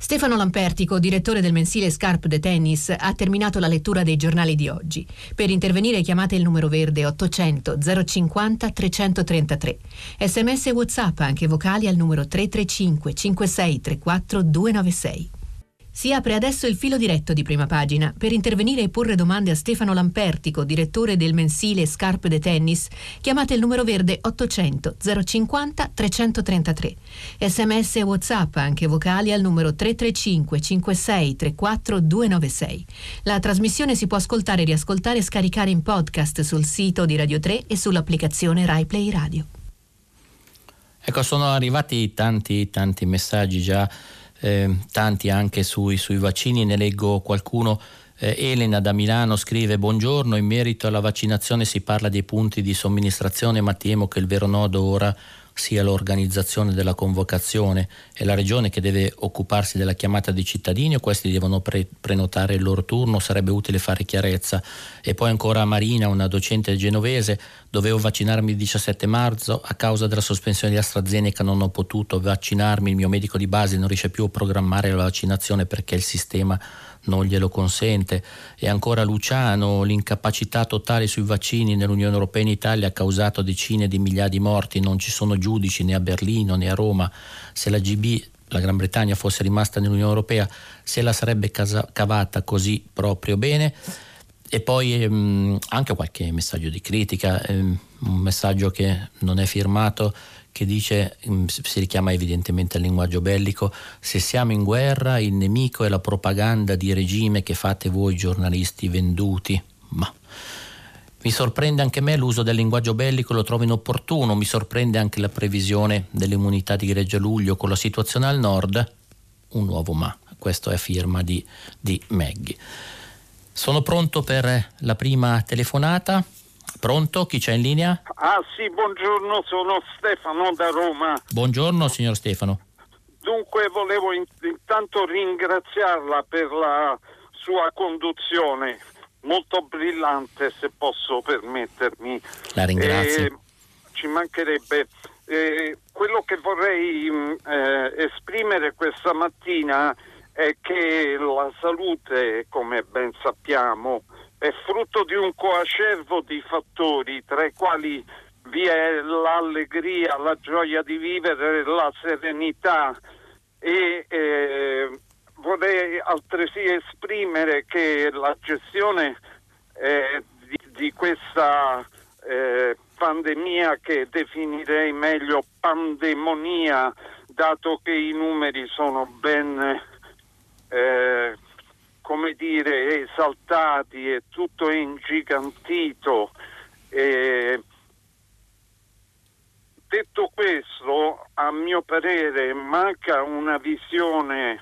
S1: Stefano Lampertico, direttore del mensile Scarp de Tennis, ha terminato la lettura dei giornali di oggi. Per intervenire chiamate il numero verde 800 050 333. Sms e WhatsApp anche vocali al numero 335 5634 296. Si apre adesso il filo diretto di prima pagina. Per intervenire e porre domande a Stefano Lampertico, direttore del mensile Scarpe de Tennis, chiamate il numero verde 800 050 333. Sms e WhatsApp, anche vocali al numero 335 56 34 296. La trasmissione si può ascoltare, riascoltare e scaricare in podcast sul sito di Radio 3 e sull'applicazione RaiPlay Radio.
S2: Ecco, sono arrivati tanti, tanti messaggi già eh, tanti anche sui, sui, vaccini, ne leggo qualcuno. Eh, Elena da Milano scrive buongiorno, in merito alla vaccinazione si parla dei punti di somministrazione ma temo che il vero nodo ora sia l'organizzazione della convocazione. È la regione che deve occuparsi della chiamata dei cittadini o questi devono pre- prenotare il loro turno? Sarebbe utile fare chiarezza. E poi ancora Marina, una docente genovese, dovevo vaccinarmi il 17 marzo, a causa della sospensione di AstraZeneca non ho potuto vaccinarmi, il mio medico di base non riesce più a programmare la vaccinazione perché il sistema non glielo consente. E ancora Luciano, l'incapacità totale sui vaccini nell'Unione Europea in Italia ha causato decine di migliaia di morti, non ci sono giudici né a Berlino né a Roma. Se la GB la Gran Bretagna fosse rimasta nell'Unione Europea se la sarebbe cavata così proprio bene. E poi ehm, anche qualche messaggio di critica, ehm, un messaggio che non è firmato che dice, mm, si richiama evidentemente al linguaggio bellico, se siamo in guerra il nemico è la propaganda di regime che fate voi giornalisti venduti. Ma mi sorprende anche me l'uso del linguaggio bellico, lo trovo inopportuno, mi sorprende anche la previsione dell'immunità di Reggio Luglio con la situazione al nord, un nuovo ma, questo è firma di, di Maggie. Sono pronto per la prima telefonata. Pronto? Chi c'è in linea?
S3: Ah sì, buongiorno, sono Stefano da Roma.
S2: Buongiorno signor Stefano.
S3: Dunque volevo intanto ringraziarla per la sua conduzione, molto brillante se posso permettermi.
S2: La ringrazio. Eh,
S3: ci mancherebbe. Eh, quello che vorrei mm, eh, esprimere questa mattina è che la salute, come ben sappiamo, è frutto di un coacervo di fattori, tra i quali vi è l'allegria, la gioia di vivere, la serenità e eh, vorrei altresì esprimere che la gestione eh, di, di, questa eh, pandemia che definirei meglio pandemonia, dato che i numeri sono ben eh, come dire, esaltati e tutto ingigantito. E detto questo, a mio parere manca una visione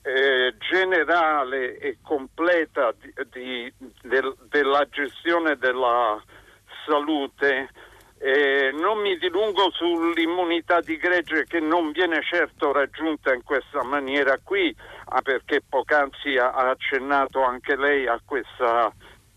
S3: eh, generale e completa di, di, del, della gestione della salute eh, non mi dilungo sull'immunità di gregge che non viene certo raggiunta in questa maniera qui, perché poc'anzi ha accennato anche lei a questa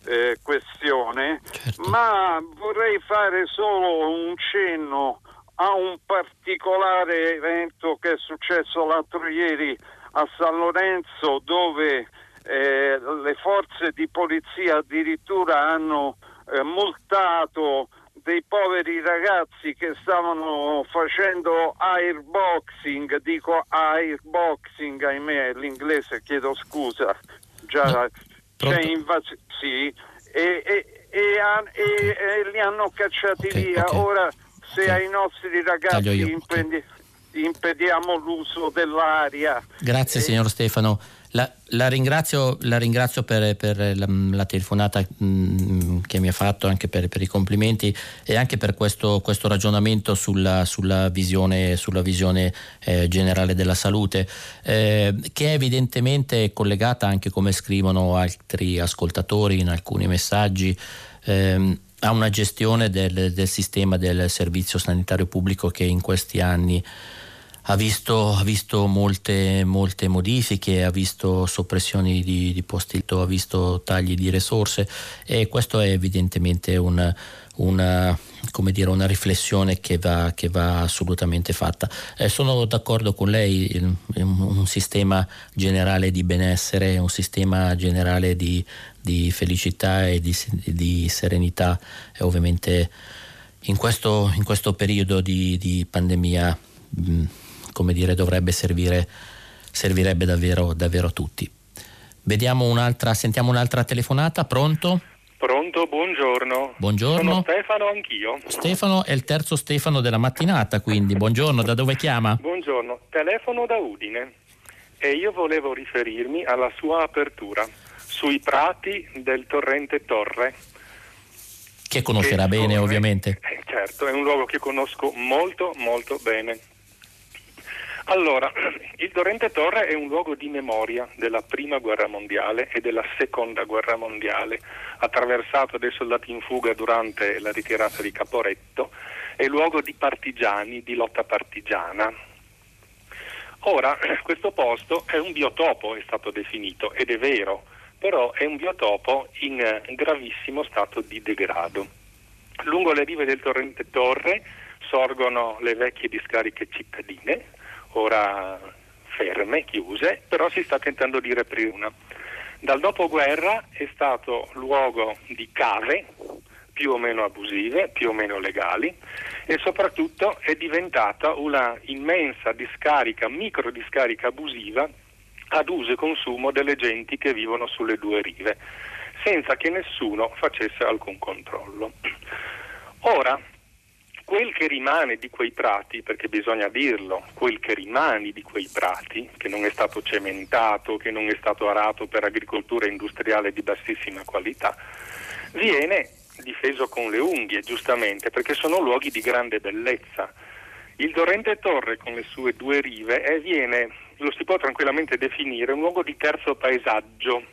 S3: eh, questione, certo. ma vorrei fare solo un cenno a un particolare evento che è successo l'altro ieri a San Lorenzo dove eh, le forze di polizia addirittura hanno eh, multato dei poveri ragazzi che stavano facendo airboxing, dico airboxing, ahimè, l'inglese chiedo scusa, già c'è invasione, sì, e, e, e, e, li hanno cacciati okay, via. Okay. Ora, se okay. ai nostri ragazzi impedi, impediamo l'uso dell'aria.
S2: Grazie, signor Stefano. La, la, ringrazio, la ringrazio, per, per la, la, telefonata mh, mm, che mi ha fatto, anche per, per, i complimenti e anche per questo, questo ragionamento sulla, sulla, visione, sulla visione eh, generale della salute, eh, che è evidentemente collegata anche, come scrivono altri ascoltatori in alcuni messaggi, ehm, a una gestione del, del sistema del servizio sanitario pubblico che in questi anni ha visto, ha visto molte, molte, modifiche, ha visto soppressioni di, di posti, ha visto tagli di risorse e questo è evidentemente un, una, dire, una, riflessione che va, che va assolutamente fatta. Eh, sono d'accordo con lei, il, un, sistema generale di benessere, un sistema generale di, di felicità e di, di serenità è ovviamente in questo, in questo periodo di, di pandemia mh, come dire, dovrebbe servire, servirebbe davvero, davvero a tutti. Vediamo un'altra, sentiamo un'altra telefonata, pronto?
S4: Pronto, buongiorno.
S2: Buongiorno.
S4: Sono Stefano anch'io.
S2: Stefano è il terzo Stefano della mattinata, quindi buongiorno, da dove chiama?
S4: Buongiorno, telefono da Udine e io volevo riferirmi alla sua apertura sui prati del torrente Torre.
S2: Che conoscerà che bene, ovviamente.
S4: Eh, certo, è un luogo che conosco molto, molto bene. Allora, il Torrente Torre è un luogo di memoria della prima guerra mondiale e della seconda guerra mondiale, attraversato dai soldati in fuga durante la ritirata di Caporetto, è luogo di partigiani, di lotta partigiana. Ora, questo posto è un biotopo, è stato definito, ed è vero, però è un biotopo in gravissimo stato di degrado. Lungo le rive del torrente Torre sorgono le vecchie discariche cittadine, ora ferme, chiuse, però si sta tentando di riaprire una. Dal dopoguerra è stato luogo di cave più o meno abusive, più o meno legali e soprattutto è diventata una immensa discarica, micro discarica abusiva ad uso e consumo delle genti che vivono sulle due rive, senza che nessuno facesse alcun controllo. Ora, quel che rimane di quei prati, perché bisogna dirlo, quel che rimane di quei prati, che non è stato cementato, che non è stato arato per agricoltura industriale di bassissima qualità, viene difeso con le unghie, giustamente, perché sono luoghi di grande bellezza. Il torrente Torre, con le sue due rive, eh, viene, lo si può tranquillamente definire, un luogo di terzo paesaggio,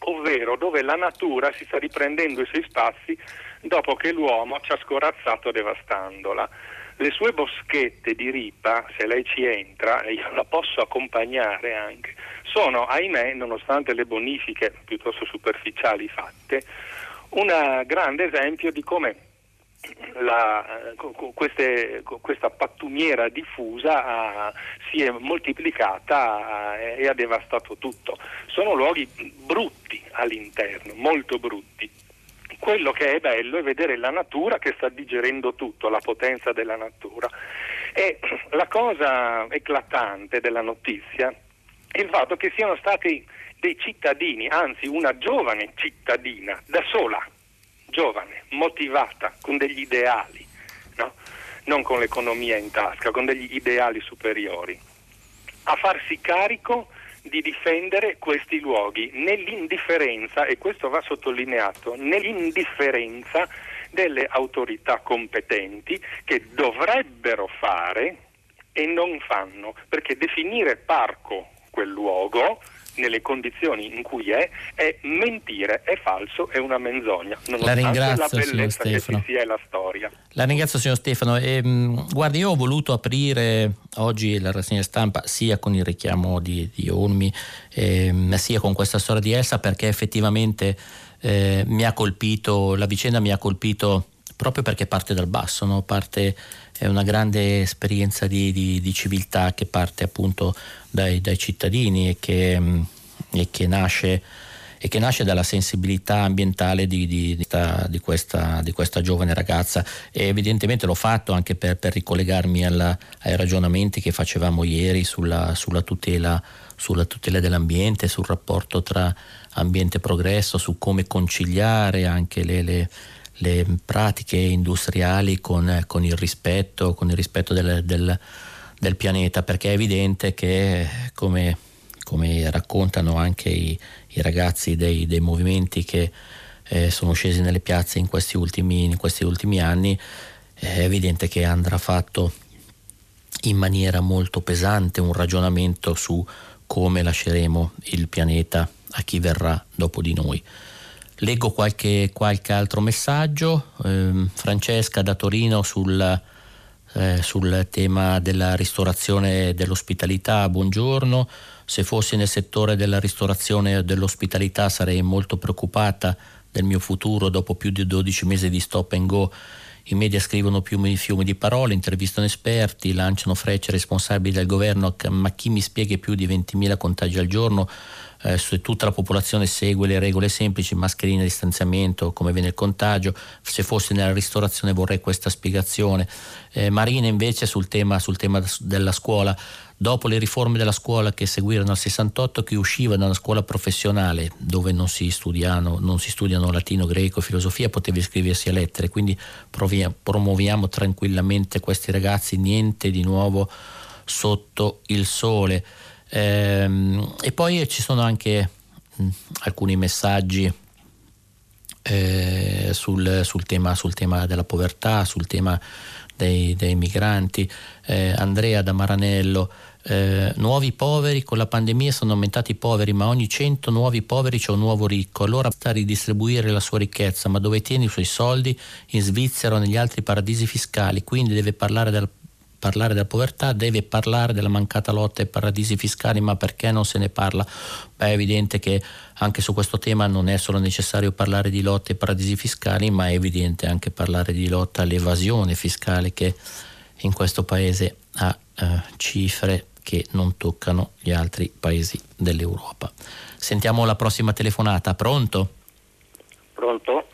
S4: ovvero dove la natura si sta riprendendo i suoi spazi dopo che l'uomo ci ha scorazzato devastandola. Le sue boschette di ripa, se lei ci entra, e io la posso accompagnare anche, sono, ahimè, nonostante le bonifiche piuttosto superficiali fatte, un grande esempio di come la, queste, questa pattumiera diffusa ha, si è moltiplicata e ha devastato tutto. Sono luoghi brutti all'interno, molto brutti quello che è bello è vedere la natura che sta digerendo tutto, la potenza della natura. E la cosa eclatante della notizia è il fatto che siano stati dei cittadini, anzi una giovane cittadina, da sola, giovane, motivata, con degli ideali, no? non con l'economia in tasca, con degli ideali superiori, a farsi carico di difendere questi luoghi nell'indifferenza, e questo va sottolineato, nell'indifferenza delle autorità competenti che dovrebbero fare e non fanno, perché definire parco quel luogo nelle condizioni in cui è, è mentire, è falso, è una menzogna.
S2: La ringrazio, la bellezza che
S4: ci sia la storia.
S2: La ringrazio signor Stefano. E, ehm, guardi, io ho voluto aprire oggi la rassegna stampa sia con il richiamo di, di Olmi, eh, sia con questa storia di Elsa, perché effettivamente eh, mi ha colpito, la vicenda mi ha colpito proprio perché parte dal basso, no? parte, è una grande esperienza di, di, di civiltà che parte appunto dai, dai cittadini e che, mm, e che, nasce, e che nasce dalla sensibilità ambientale di, di, di, questa, di, questa, giovane ragazza. E evidentemente l'ho fatto anche per, per ricollegarmi alla, ai ragionamenti che facevamo ieri sulla, sulla, tutela, sulla tutela dell'ambiente, sul rapporto tra ambiente e progresso, su come conciliare anche le, le le pratiche industriali con, con, il rispetto, con il rispetto del, del, del, pianeta, perché è evidente che, come, come raccontano anche i, i ragazzi dei, dei, movimenti che eh, sono scesi nelle piazze in questi ultimi, in questi ultimi anni, è evidente che andrà fatto in maniera molto pesante un ragionamento su come lasceremo il pianeta a chi verrà dopo di noi. Leggo qualche, qualche altro messaggio. Eh, Francesca da Torino sul, eh, sul tema della ristorazione e dell'ospitalità. Buongiorno. Se fossi nel settore della ristorazione e dell'ospitalità sarei molto preoccupata del mio futuro dopo più di 12 mesi di stop and go. I media scrivono fiumi, fiumi di parole, intervistano esperti, lanciano frecce responsabili del governo, ma chi mi spiega più di 20.000 contagi al giorno eh, se tutta la popolazione segue le regole semplici, mascherina, distanziamento, come viene il contagio, se fossi nella ristorazione vorrei questa spiegazione. Eh, Marina invece sul tema, sul tema della scuola, dopo le riforme della scuola che seguirono al 68, chi usciva da una scuola professionale dove non si studiano, non si studiano latino, greco, filosofia, poteva iscriversi a lettere, quindi proviamo, promuoviamo tranquillamente questi ragazzi, niente di nuovo sotto il sole. Ehm, e poi ci sono anche alcuni messaggi eh, sul, sul, tema, sul, tema, della povertà, sul tema dei, dei migranti. Eh, Andrea da Maranello. Eh, nuovi poveri, con la pandemia sono aumentati i poveri, ma ogni 100 nuovi poveri c'è un nuovo ricco, allora sta a ridistribuire la sua ricchezza, ma dove tiene i suoi soldi? In Svizzera o negli altri paradisi fiscali, quindi deve parlare del parlare della povertà, deve parlare della mancata lotta ai paradisi fiscali, ma perché non se ne parla? Beh, è evidente che anche su questo tema non è solo necessario parlare di lotta ai paradisi fiscali, ma è evidente anche parlare di lotta all'evasione fiscale che in questo paese ha eh, cifre che non toccano gli altri paesi dell'Europa. Sentiamo la prossima telefonata, pronto?
S5: Pronto?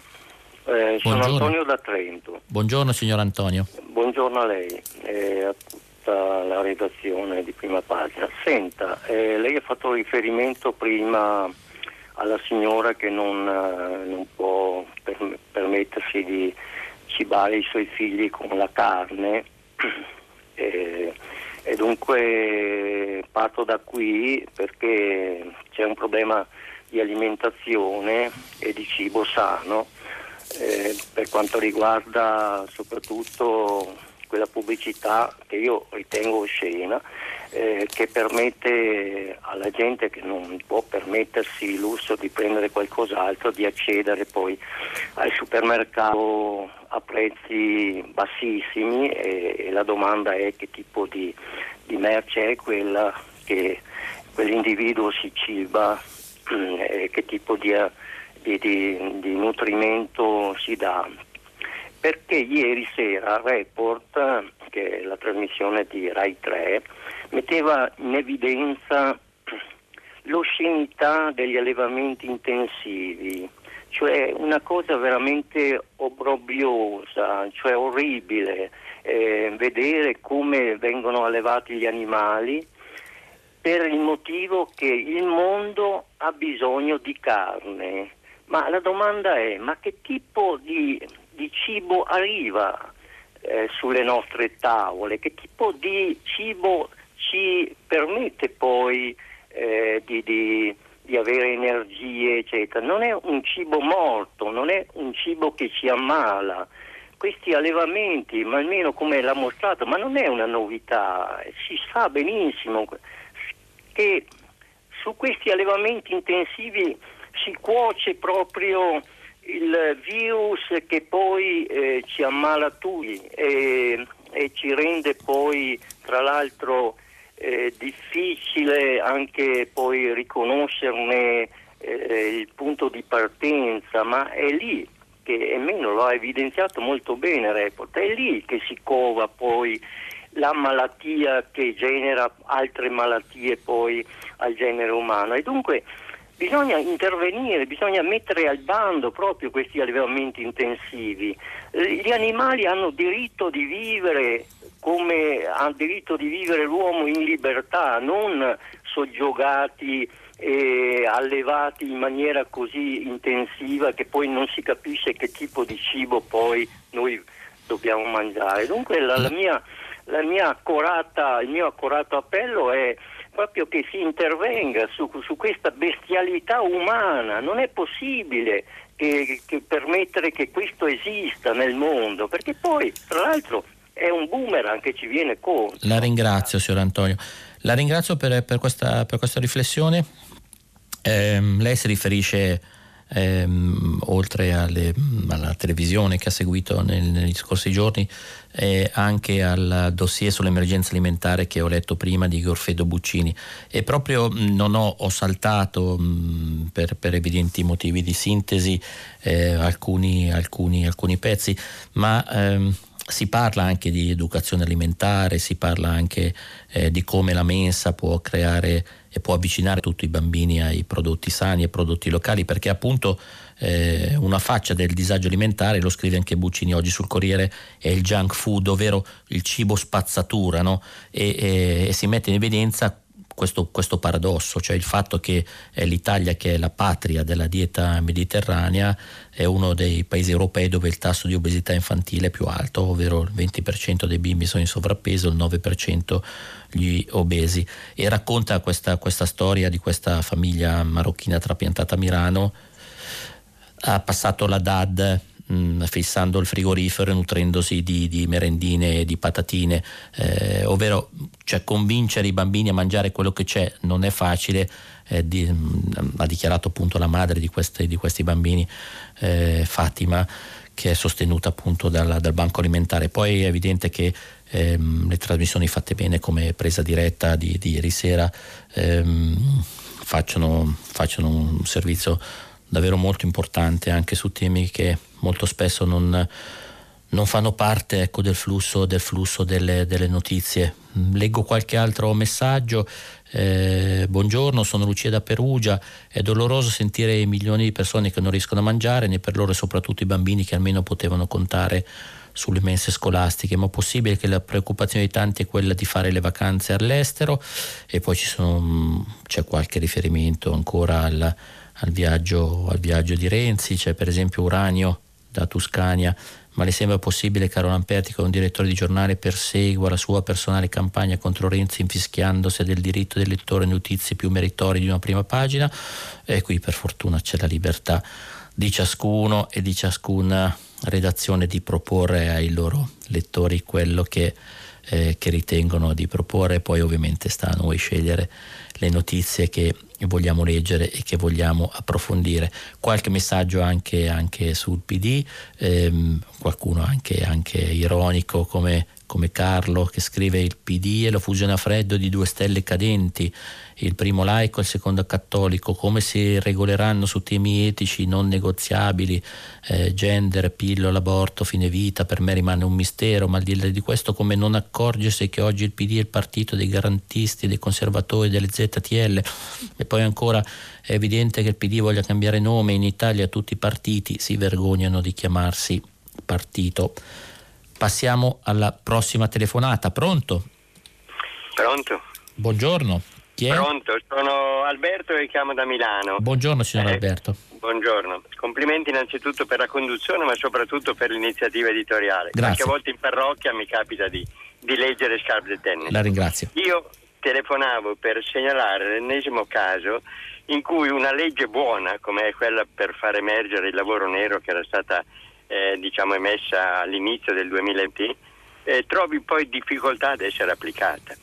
S5: Eh, sono Antonio da Trento.
S2: Buongiorno signor Antonio.
S5: Buongiorno a lei e a tutta la redazione di prima pagina. Senta, eh, lei ha fatto riferimento prima alla signora che non, eh, non può per, permettersi di cibare i suoi figli con la carne e, e dunque parto da qui perché c'è un problema di alimentazione e di cibo sano eh, per quanto riguarda soprattutto quella pubblicità che io ritengo oscena, eh, che permette alla gente che non può permettersi il lusso di prendere qualcos'altro di accedere poi al supermercato a prezzi bassissimi e, e la domanda è che tipo di, di merce è quella che quell'individuo si ciba e che tipo di di, di, di nutrimento si dà. Perché ieri sera Report, che è la trasmissione di Rai 3, metteva in evidenza l'oscenità degli allevamenti intensivi, cioè una cosa veramente obbrobriosa, cioè orribile, eh, vedere come vengono allevati gli animali per il motivo che il mondo ha bisogno di carne ma la domanda è, ma che tipo di, di cibo arriva eh, sulle nostre tavole? Che tipo di cibo ci permette poi eh, di, di, di, avere energie, eccetera? Non è un cibo morto, non è un cibo che ci ammala. Questi allevamenti, ma almeno come l'ha mostrato, ma non è una novità, si sa benissimo che su questi allevamenti intensivi si cuoce proprio il virus che poi eh, ci ammala tutti e, e, ci rende poi tra l'altro eh, difficile anche poi riconoscerne eh, il punto di partenza, ma è lì che e meno lo ha evidenziato molto bene Report, è lì che si cova poi la malattia che genera altre malattie poi al genere umano. E dunque Bisogna intervenire, bisogna mettere al bando proprio questi allevamenti intensivi. Eh, gli animali hanno diritto di vivere come ha diritto di vivere l'uomo in libertà, non soggiogati e allevati in maniera così intensiva che poi non si capisce che tipo di cibo poi noi dobbiamo mangiare. Dunque la, la mia, la mia accorata, il mio accorato appello è proprio che si intervenga su, su questa bestialità umana. Non è possibile che, che permettere che questo esista nel mondo, perché poi, tra l'altro, è un boomerang che ci viene contro.
S2: La ringrazio, signor Antonio. La ringrazio per, per, questa, per questa, riflessione. Eh, lei si riferisce ehm, oltre alle, alla televisione che ha seguito nel, negli scorsi giorni, eh, anche al dossier sull'emergenza alimentare che ho letto prima di Gorfedo Buccini. E proprio non ho, ho saltato mh, per, per, evidenti motivi di sintesi eh, alcuni, alcuni, alcuni, pezzi, ma ehm, si parla anche di educazione alimentare, si parla anche eh, di come la mensa può creare e può avvicinare tutti i bambini ai prodotti sani e prodotti locali, perché appunto eh, una faccia del disagio alimentare, lo scrive anche Buccini oggi sul Corriere, è il junk food, ovvero il cibo spazzatura, no? e, e, e si mette in evidenza questo, questo, paradosso, cioè il fatto che eh, l'Italia, che è la patria della dieta mediterranea, è uno dei paesi europei dove il tasso di obesità infantile è più alto, ovvero il 20% dei bimbi sono in sovrappeso, il 9% gli obesi. E racconta questa, questa storia di questa famiglia marocchina trapiantata a Milano. Ha passato la DAD mh, mm, fissando il frigorifero e nutrendosi di, di, merendine e di patatine, eh, ovvero cioè, convincere i bambini a mangiare quello che c'è non è facile, eh, di, mh, mm, ha dichiarato appunto la madre di questi, di questi bambini, eh, Fatima, che è sostenuta appunto dal, dal Banco Alimentare. Poi è evidente che ehm, le trasmissioni fatte bene come presa diretta di, di ieri sera ehm, facciano, facciano un servizio davvero molto importante anche su temi che molto spesso non, non fanno parte ecco, del flusso, del flusso delle, delle, notizie. Leggo qualche altro messaggio. Eh, buongiorno, sono Lucia da Perugia. È doloroso sentire i milioni di persone che non riescono a mangiare, né per loro e soprattutto i bambini che almeno potevano contare sulle mense scolastiche, ma possibile che la preoccupazione di tanti è quella di fare le vacanze all'estero e poi sono, c'è qualche riferimento ancora al, al, viaggio, al viaggio di Renzi, c'è per esempio Uranio da Tuscania, ma le sembra possibile, caro Lamperti, che un direttore di giornale persegua la sua personale campagna contro Renzi infischiandosi del diritto del lettore notizie più meritorie di una prima pagina? E qui per fortuna c'è la libertà di ciascuno e di ciascuna redazione di proporre ai loro lettori quello che, eh, che ritengono di proporre, poi ovviamente sta a noi scegliere le notizie che vogliamo leggere e che vogliamo approfondire. Qualche messaggio anche, anche sul PD, ehm, qualcuno anche, anche ironico come come Carlo che scrive il PD e la fusione a freddo di due stelle cadenti, il primo laico e il secondo cattolico, come si regoleranno su temi etici non negoziabili, eh, gender, pillola, aborto, fine vita, per me rimane un mistero, ma al di là di questo come non accorgersi che oggi il PD è il partito dei garantisti, dei conservatori, delle ZTL e poi ancora è evidente che il PD voglia cambiare nome, in Italia tutti i partiti si vergognano di chiamarsi partito. Passiamo alla prossima telefonata. Pronto?
S6: Pronto.
S2: Buongiorno. Chi è?
S6: Pronto, sono Alberto e chiamo da Milano.
S2: Buongiorno signor eh, Alberto.
S6: Buongiorno. Complimenti innanzitutto per la conduzione ma soprattutto per l'iniziativa editoriale.
S2: Grazie.
S6: Qualche volta in parrocchia mi capita di, di leggere Scarpe del Tennis.
S2: La ringrazio.
S6: Io telefonavo per segnalare l'ennesimo caso in cui una legge buona come è quella per far emergere il lavoro nero che era stata eh, diciamo emessa all'inizio del 2020 eh, trovi poi difficoltà ad essere applicata.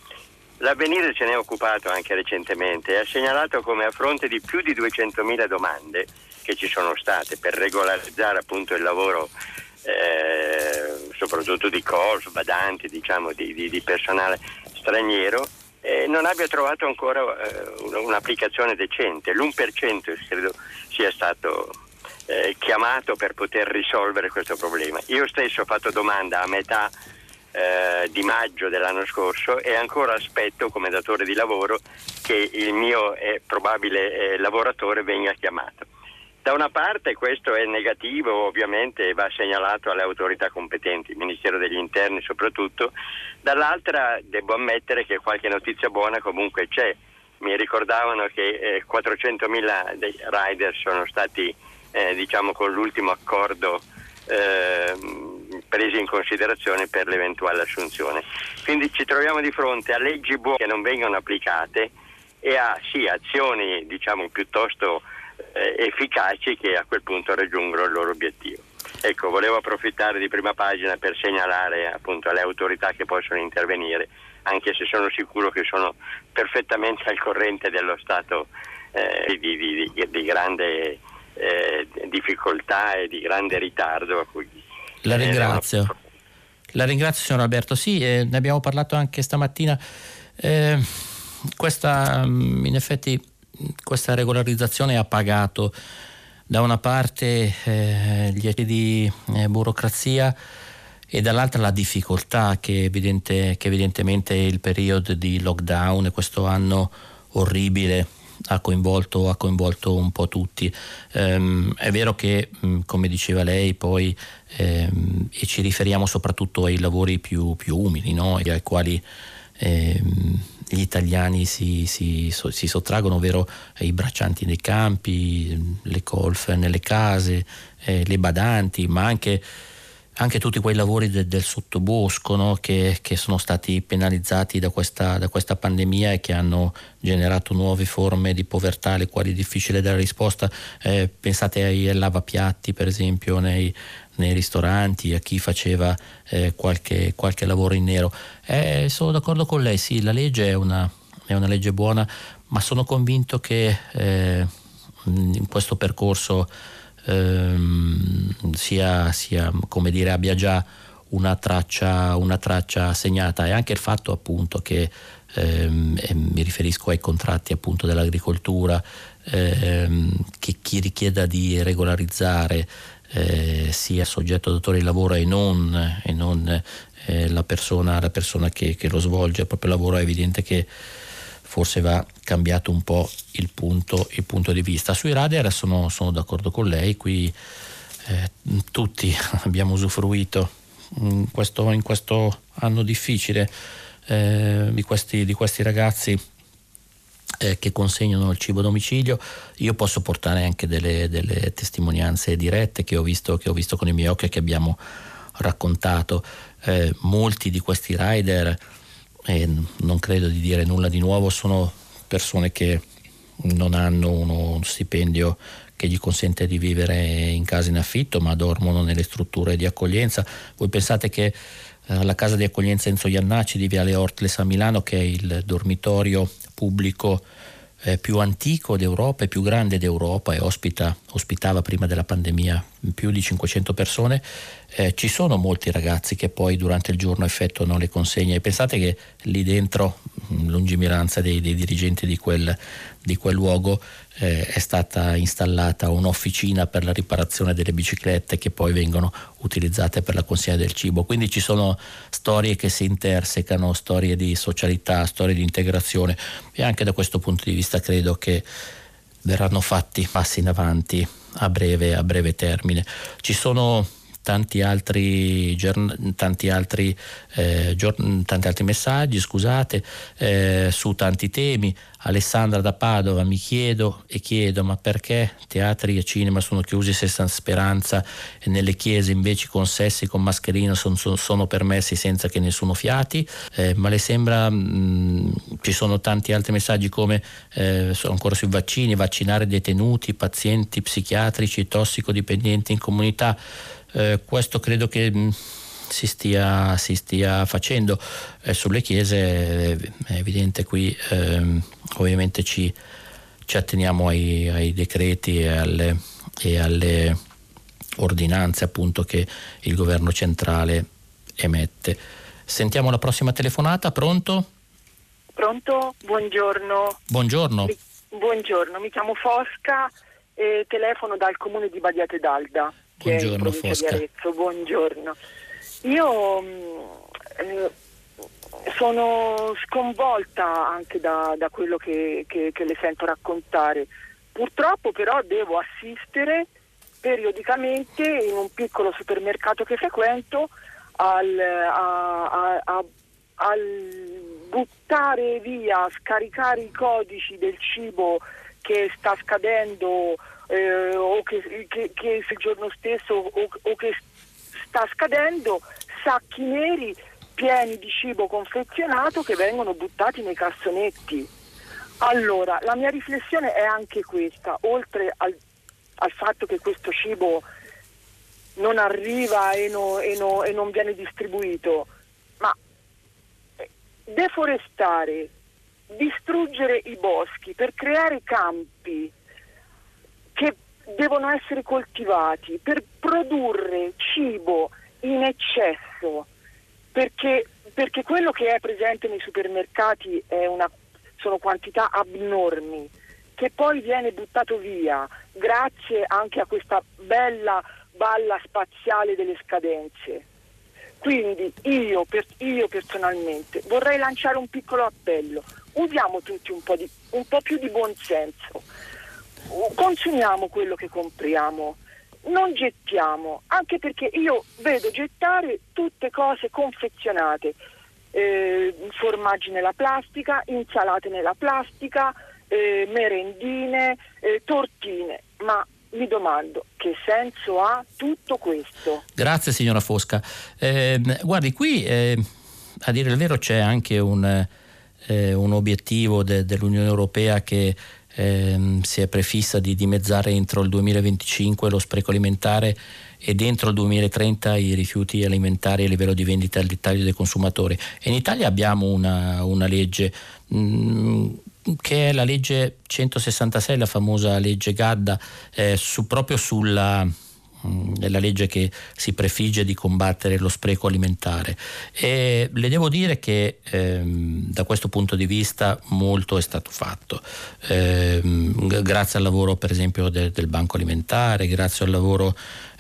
S6: L'avvenire se ne è occupato anche recentemente e ha segnalato come a fronte di più di 200.000 domande che ci sono state per regolarizzare appunto il lavoro eh, soprattutto di corso, badanti, diciamo di, di, di personale straniero, eh, non abbia trovato ancora eh, un'applicazione decente. L'1% credo sia stato eh, chiamato per poter risolvere questo problema. Io stesso ho fatto domanda a metà eh, di maggio dell'anno scorso e ancora aspetto come datore di lavoro che il mio eh, probabile lavoratore venga chiamato. Da una parte questo è negativo, ovviamente va segnalato alle autorità competenti, il Ministero degli Interni soprattutto, dall'altra devo ammettere che qualche notizia buona comunque c'è. Mi ricordavano che eh, 400.000 dei rider sono stati eh, diciamo con l'ultimo accordo eh, presi in considerazione per l'eventuale assunzione. Quindi ci troviamo di fronte a leggi buone che non vengono applicate e a sì, azioni diciamo, piuttosto eh, efficaci che a quel punto raggiungono il loro obiettivo. Ecco, volevo approfittare di prima pagina per segnalare appunto alle autorità che possono intervenire, anche se sono sicuro che sono perfettamente al corrente dello stato eh, di, di, di, di grande eh, difficoltà e di grande ritardo a cui
S2: la ringrazio. La ringrazio signor Alberto. Sì, eh, ne abbiamo parlato anche stamattina. Eh, questa, mm, in effetti, questa regolarizzazione ha pagato da una parte eh, gli atti di eh, burocrazia e dall'altra la difficoltà che, evidente, che evidentemente il periodo di lockdown e questo anno orribile ha coinvolto, ha coinvolto, un po' tutti. Um, è vero che, um, come diceva lei, poi um, e ci riferiamo soprattutto ai lavori più, più umili, no? ai quali gli italiani si, si, si, sottraggono, ovvero i braccianti nei campi, le golf nelle case, eh, le badanti, ma anche anche tutti quei lavori de, del sottobosco no? che, che, sono stati penalizzati da questa, da questa, pandemia e che hanno generato nuove forme di povertà alle quali è difficile dare risposta. Eh, pensate ai lavapiatti per esempio nei, nei ristoranti, a chi faceva eh, qualche, qualche, lavoro in nero. Eh, sono d'accordo con lei, sì, la legge è una, è una legge buona, ma sono convinto che eh, in questo percorso ehm, sia, sia, come dire, abbia già una traccia, una traccia segnata. E anche il fatto appunto che ehm, mi riferisco ai contratti appunto dell'agricoltura ehm, che chi richieda di regolarizzare eh, sia soggetto datore di lavoro e non, e non eh, la persona, la persona che, che, lo svolge il proprio lavoro è evidente che forse va cambiato un po' il punto, il punto di vista. Sui radar sono, sono d'accordo con lei, qui eh, tutti abbiamo usufruito in questo, in questo anno difficile eh, di, questi, di, questi, ragazzi eh, che consegnano il cibo a domicilio. Io posso portare anche delle, delle testimonianze dirette che ho, visto, che ho, visto, con i miei occhi e che abbiamo raccontato. Eh, molti di questi rider e non credo di dire nulla di nuovo, sono persone che non hanno uno stipendio che gli consente di vivere in casa in affitto, ma dormono nelle strutture di accoglienza. Voi pensate che eh, casa di accoglienza Enzo Iannacci di Viale Ortles a Milano, che è il dormitorio pubblico eh, più antico d'Europa e più grande d'Europa e ospita, ospitava prima della pandemia più di 500 persone, eh, ci sono molti ragazzi che poi durante il giorno effettuano le consegne. E pensate che lì dentro, lungimiranza dei, dei dirigenti di quel, di quel luogo, eh, è stata installata un'officina per la riparazione delle biciclette che poi vengono utilizzate per la consegna del cibo. Quindi ci sono storie che si intersecano, storie di socialità, storie di integrazione e anche da questo punto di vista credo che verranno fatti passi in avanti a breve, a breve termine. Ci sono tanti altri, tanti altri, eh, tanti altri messaggi scusate, eh, su tanti temi. Alessandra da Padova mi chiedo e chiedo ma perché teatri e cinema sono chiusi senza speranza e nelle chiese invece con sessi con mascherina son, son, sono permessi senza che nessuno fiati eh, ma le sembra mh, mm, ci sono tanti altri messaggi come eh, ancora sui vaccini vaccinare detenuti pazienti psichiatrici tossicodipendenti in comunità eh, questo credo che mh, mm, si, stia, si stia, facendo eh, sulle chiese, è evidente qui ehm, ovviamente ci, ci atteniamo ai, ai, decreti e alle, e alle ordinanze appunto che il governo centrale emette. Sentiamo la prossima telefonata, pronto?
S7: Pronto? Buongiorno.
S2: Buongiorno.
S7: Mi, buongiorno, mi chiamo Fosca e telefono dal comune di Badiate d'Alda.
S2: Buongiorno Fosca.
S7: Buongiorno. Io eh, sono sconvolta anche da, da quello che, che, che, le sento raccontare. Purtroppo però devo assistere periodicamente in un piccolo supermercato che frequento al, a, a, a, al buttare via, scaricare i codici del cibo che sta scadendo eh, o che, che, che, il giorno stesso o, o che sta scadendo, sacchi neri pieni di cibo confezionato che vengono buttati nei cassonetti. Allora, la mia riflessione è anche questa, oltre al, al fatto che questo cibo non arriva e, no, e, no, e non viene distribuito, ma deforestare, distruggere i boschi per creare campi che devono essere coltivati per produrre cibo in eccesso, perché, perché quello che è presente nei supermercati una, sono quantità abnormi che poi viene buttato via grazie anche a questa bella balla spaziale delle scadenze. Quindi io, per, io personalmente vorrei lanciare un piccolo appello. Usiamo tutti un po', di, un po' più di buonsenso. Consumiamo quello che compriamo non gettiamo, anche perché io vedo gettare tutte cose confezionate, eh, formaggi nella plastica, insalate nella plastica, eh, merendine, eh, tortine, ma mi domando che senso ha tutto questo?
S2: Grazie signora Fosca. Eh, guardi, qui eh, a dire il vero c'è anche un, eh, un obiettivo de, dell'Unione Europea che ehm, si è prefissa di dimezzare entro il 2025 lo spreco alimentare ed entro il 2030 i rifiuti alimentari a livello di vendita al dettaglio dei consumatori. E in Italia abbiamo una, una legge mh, mm, che è la legge 166, la famosa legge Gadda, eh, su, proprio sulla è la legge che si prefigge di combattere lo spreco alimentare e le devo dire che ehm, da questo punto di vista molto è stato fatto ehm, grazie al lavoro per esempio de, del banco alimentare grazie al lavoro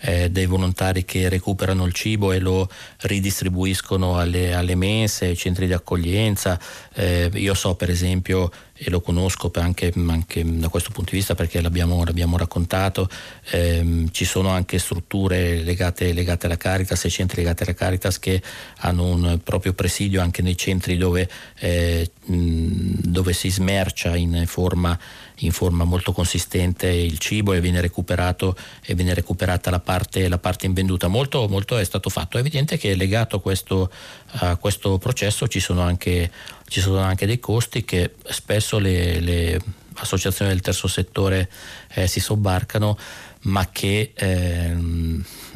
S2: eh, dei volontari che recuperano il cibo e lo ridistribuiscono alle, alle mense, ai centri di accoglienza. Eh, io so per esempio, e lo conosco anche, anche, da questo punto di vista perché l'abbiamo, l'abbiamo raccontato, ehm, ci sono anche strutture legate, legate, alla Caritas e centri legati alla Caritas che hanno un proprio presidio anche nei centri dove, eh, dove si smercia in forma in forma molto consistente il cibo e viene, e viene recuperata la parte, la parte, invenduta. Molto, molto è stato fatto. È evidente che legato a questo, a questo processo ci sono, anche, ci sono, anche, dei costi che spesso le, le associazioni del terzo settore eh, si sobbarcano ma che, eh,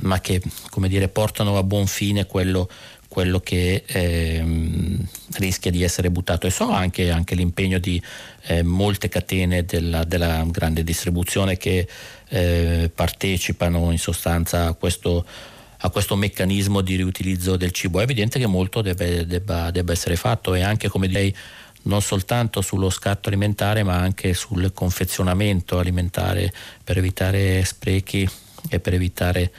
S2: ma che dire, portano a buon fine quello, quello che eh, rischia di essere buttato e so anche, anche l'impegno di eh, molte catene della, della, grande distribuzione che eh, partecipano in sostanza a questo, a questo, meccanismo di riutilizzo del cibo. È evidente che molto deve, debba, debba essere fatto e anche come direi non soltanto sullo scatto alimentare ma anche sul confezionamento alimentare per evitare sprechi e per evitare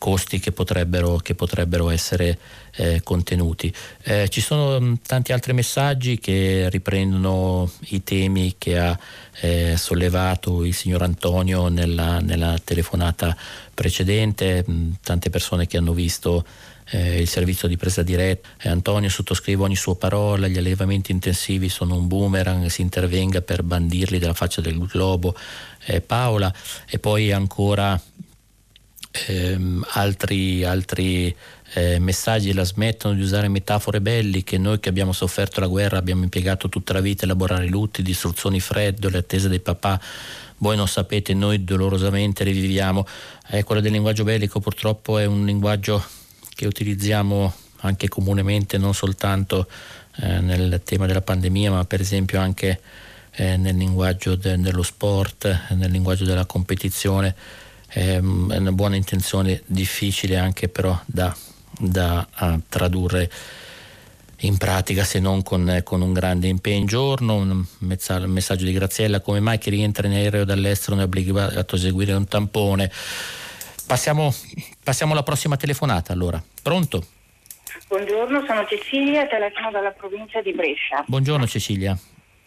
S2: costi che potrebbero, che potrebbero essere eh, contenuti. Eh, ci sono mm, tanti altri messaggi che riprendono i temi che ha eh, sollevato il signor Antonio nella, nella telefonata precedente, mm, tante persone che hanno visto eh, il servizio di presa diretta. Eh, Antonio sottoscrive ogni sua parola, gli allevamenti intensivi sono un boomerang, si intervenga per bandirli dalla faccia del globo. Eh, Paola e poi ancora ehm, altri, altri eh, messaggi la smettono di usare metafore belliche, noi che abbiamo sofferto la guerra abbiamo impiegato tutta la vita a elaborare lutti, distruzioni fredde, le attese dei papà, voi non sapete, noi dolorosamente riviviamo. Eh, quello del linguaggio bellico purtroppo è un linguaggio che utilizziamo anche comunemente, non soltanto eh, nel tema della pandemia, ma per esempio anche eh, nel linguaggio de- dello sport, nel linguaggio della competizione è una buona intenzione, difficile anche però da, da tradurre in pratica se non con, con, un grande impegno. Giorno, un messaggio di Graziella, come mai chi rientra in aereo dall'estero non è obbligato a eseguire un tampone? Passiamo, passiamo alla prossima telefonata allora. Pronto?
S8: Buongiorno, sono Cecilia, telefono dalla provincia di Brescia.
S2: Buongiorno Cecilia.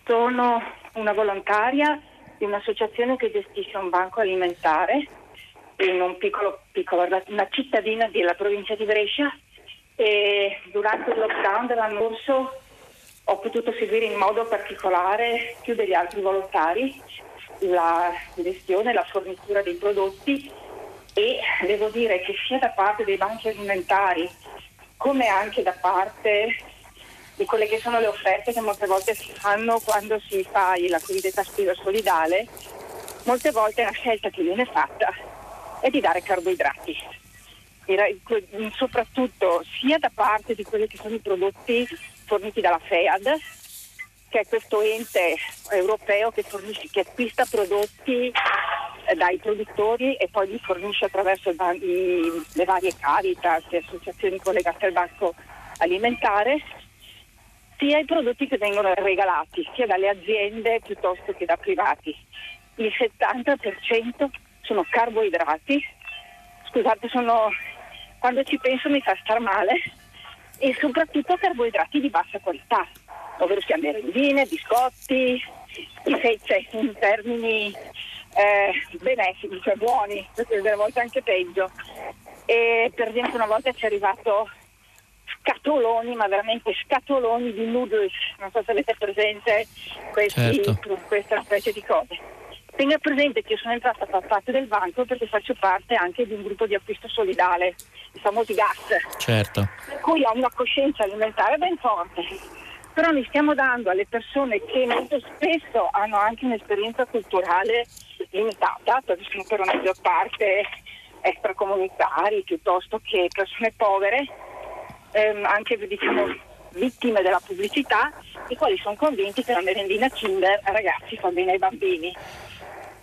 S8: Sono una volontaria di un'associazione che gestisce un banco alimentare in un piccolo, piccolo, una cittadina della provincia di Brescia e durante il lockdown dell'anno scorso ho potuto seguire in modo particolare più degli altri volontari la gestione e la fornitura dei prodotti e devo dire che sia da parte dei banchi alimentari come anche da parte di quelle che sono le offerte che molte volte si fanno quando si fa la cosiddetta spesa solidale, molte volte una scelta che viene fatta è di dare carboidrati. Soprattutto sia da parte di quelli che sono i prodotti forniti dalla FEAD, che è questo ente europeo che, fornisce, che acquista prodotti eh, dai produttori e poi li fornisce attraverso le varie Caritas e associazioni collegate al banco alimentare, sia i prodotti che vengono regalati sia dalle aziende piuttosto che da privati. Il 70% sono carboidrati. Scusate, sono, quando ci penso mi fa star male e soprattutto carboidrati di bassa qualità, ovvero sia merendine, biscotti, cioè, in termini eh, benefici, cioè buoni, delle volte anche peggio. E per esempio una volta ci è arrivato scatoloni, ma veramente scatoloni di noodles, non so se avete presente questi, certo. questa specie di cose. Tenga presente che io sono entrata a far parte del banco perché faccio parte anche di un gruppo di acquisto solidale, i famosi gas.
S2: Certo.
S8: Per cui ho una coscienza alimentare ben forte. Però ne stiamo dando alle persone che molto spesso hanno anche un'esperienza culturale limitata, perché sono per una maggior parte extracomunitari piuttosto che persone povere, ehm, anche diciamo vittime della pubblicità, i quali sono convinti che la merendina Kinder ragazzi fa bene ai bambini.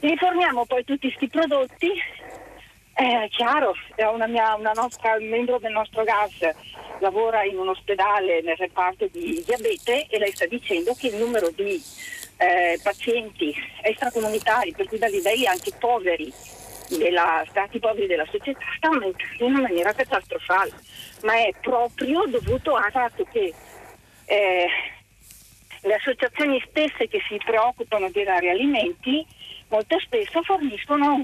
S8: Li forniamo poi tutti questi prodotti, è chiaro, una, mia, una nostra, un membro del nostro gas lavora in un ospedale nel reparto di diabete e lei sta dicendo che il numero di eh, pazienti extracomunitari, per cui da livelli anche poveri, della, stati poveri della società, sta aumentando in maniera catastrofale, ma è proprio dovuto al fatto che eh, le associazioni stesse che si preoccupano di dare alimenti molto spesso forniscono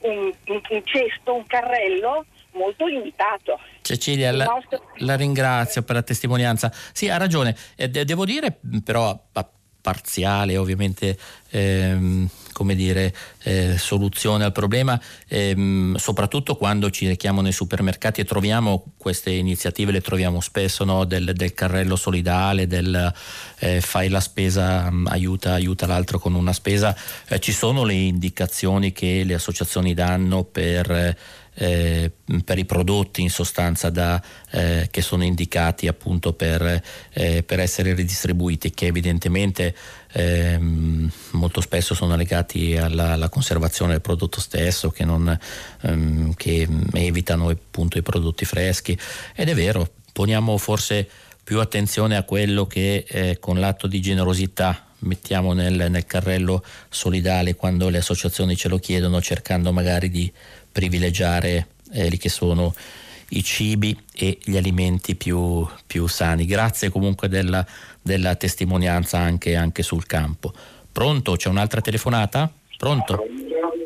S8: un, un, un cesto, un carrello molto limitato.
S2: Cecilia, la, nostro... la, ringrazio per la testimonianza. Sì, ha ragione. Eh, de- devo dire però a parziale, ovviamente, ehm, come dire, eh, soluzione al problema, ehm, soprattutto quando ci rechiamo nei supermercati e troviamo queste iniziative, le troviamo spesso, no? del, del, carrello solidale, del eh, fai la spesa, mm, aiuta, aiuta l'altro con una spesa, eh, ci sono le indicazioni che le associazioni danno per eh, per i prodotti in sostanza da, eh, che sono indicati appunto per, eh, per, essere ridistribuiti che evidentemente ehm, molto spesso sono legati alla, alla, conservazione del prodotto stesso che, non, ehm, che evitano appunto i prodotti freschi. Ed è vero poniamo forse più attenzione a quello che eh, con l'atto di generosità mettiamo nel, nel, carrello solidale quando le associazioni ce lo chiedono, cercando magari di privilegiare eh, che sono i cibi e gli alimenti più, più sani. Grazie comunque della, della testimonianza anche, anche, sul campo. Pronto? C'è un'altra telefonata? Pronto?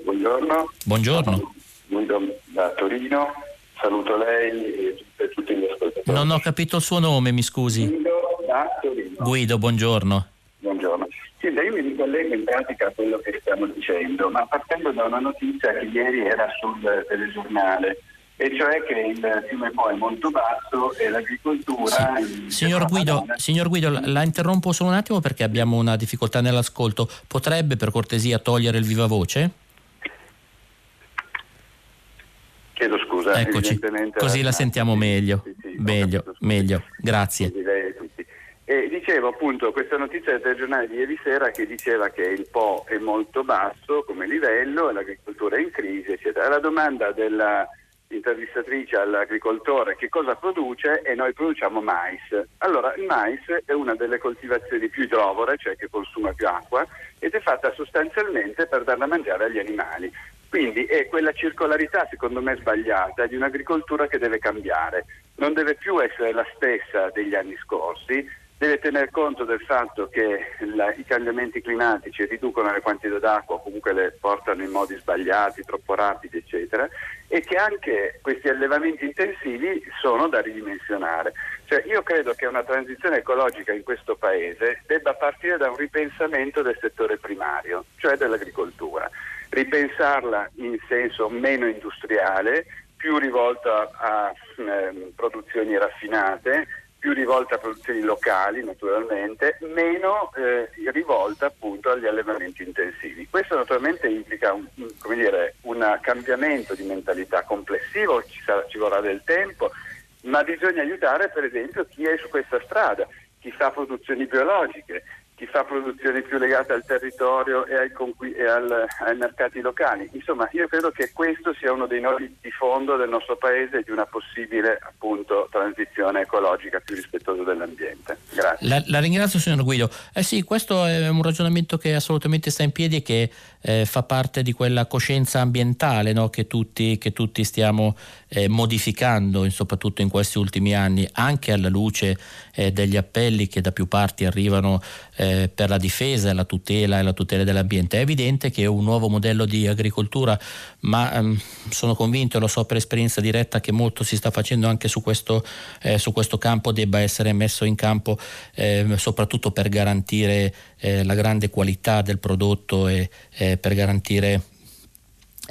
S9: Buongiorno.
S2: Buongiorno.
S9: Guido da Torino, saluto lei e tutti gli ascoltatori.
S2: Non ho capito il suo nome, mi scusi.
S9: Guido da Torino.
S2: Guido, buongiorno.
S9: Buongiorno. Silvia, io mi ricollego in pratica a quello che stiamo dicendo, ma partendo da una notizia che ieri era sul telegiornale, e cioè che il fiume Po è molto basso e l'agricoltura...
S2: Sì. Signor, Guido, signor Guido, la interrompo solo un attimo perché abbiamo una difficoltà nell'ascolto. Potrebbe per cortesia togliere il viva voce?
S9: Chiedo scusa.
S2: Eccoci, così la sentiamo meglio. Sì, sì, meglio, meglio, grazie.
S9: E dicevo appunto questa notizia del telegiornale di ieri sera che diceva che il Po è molto basso come livello e l'agricoltura è in crisi, eccetera. La domanda dell'intervistatrice all'agricoltore che cosa produce e noi produciamo mais. Allora il mais è una delle coltivazioni più idrovore, cioè che consuma più acqua, ed è fatta sostanzialmente per darla a mangiare agli animali. Quindi è quella circolarità, secondo me sbagliata, di un'agricoltura che deve cambiare. Non deve più essere la stessa degli anni scorsi, deve tener conto del fatto che la, i cambiamenti climatici riducono le quantità d'acqua, comunque le portano in modi sbagliati, troppo rapidi, eccetera, e che anche questi allevamenti intensivi sono da ridimensionare. Cioè, io credo che una transizione ecologica in questo Paese debba partire da un ripensamento del settore primario, cioè dell'agricoltura, ripensarla in senso meno industriale, più rivolta a, a eh, produzioni raffinate, più rivolta a produzioni locali naturalmente, meno eh, rivolta appunto agli allevamenti intensivi. Questo naturalmente implica un, dire, un cambiamento di mentalità complessivo, ci, sarà, ci vorrà del tempo, ma bisogna aiutare per esempio chi è su questa strada, chi fa produzioni biologiche, chi fa produzioni più legate al territorio e, ai, conqui- e al, ai, mercati locali. Insomma, io credo che questo sia uno dei nodi di fondo del nostro Paese di una possibile appunto, transizione ecologica più rispettosa dell'ambiente. Grazie.
S2: La, la ringrazio signor Guido. Eh sì, questo è un ragionamento che assolutamente sta in piedi e che eh, fa parte di quella coscienza ambientale no? che, tutti, che, tutti, stiamo eh, modificando soprattutto in questi ultimi anni, anche alla luce eh, degli appelli che da più parti arrivano eh, per la difesa, la tutela e la tutela dell'ambiente. È evidente che un nuovo modello di agricoltura, ma ehm, sono convinto e lo so per esperienza diretta che molto si sta facendo anche su questo, eh, su questo campo, debba essere messo in campo ehm, soprattutto per garantire eh, la grande qualità del prodotto e eh, per garantire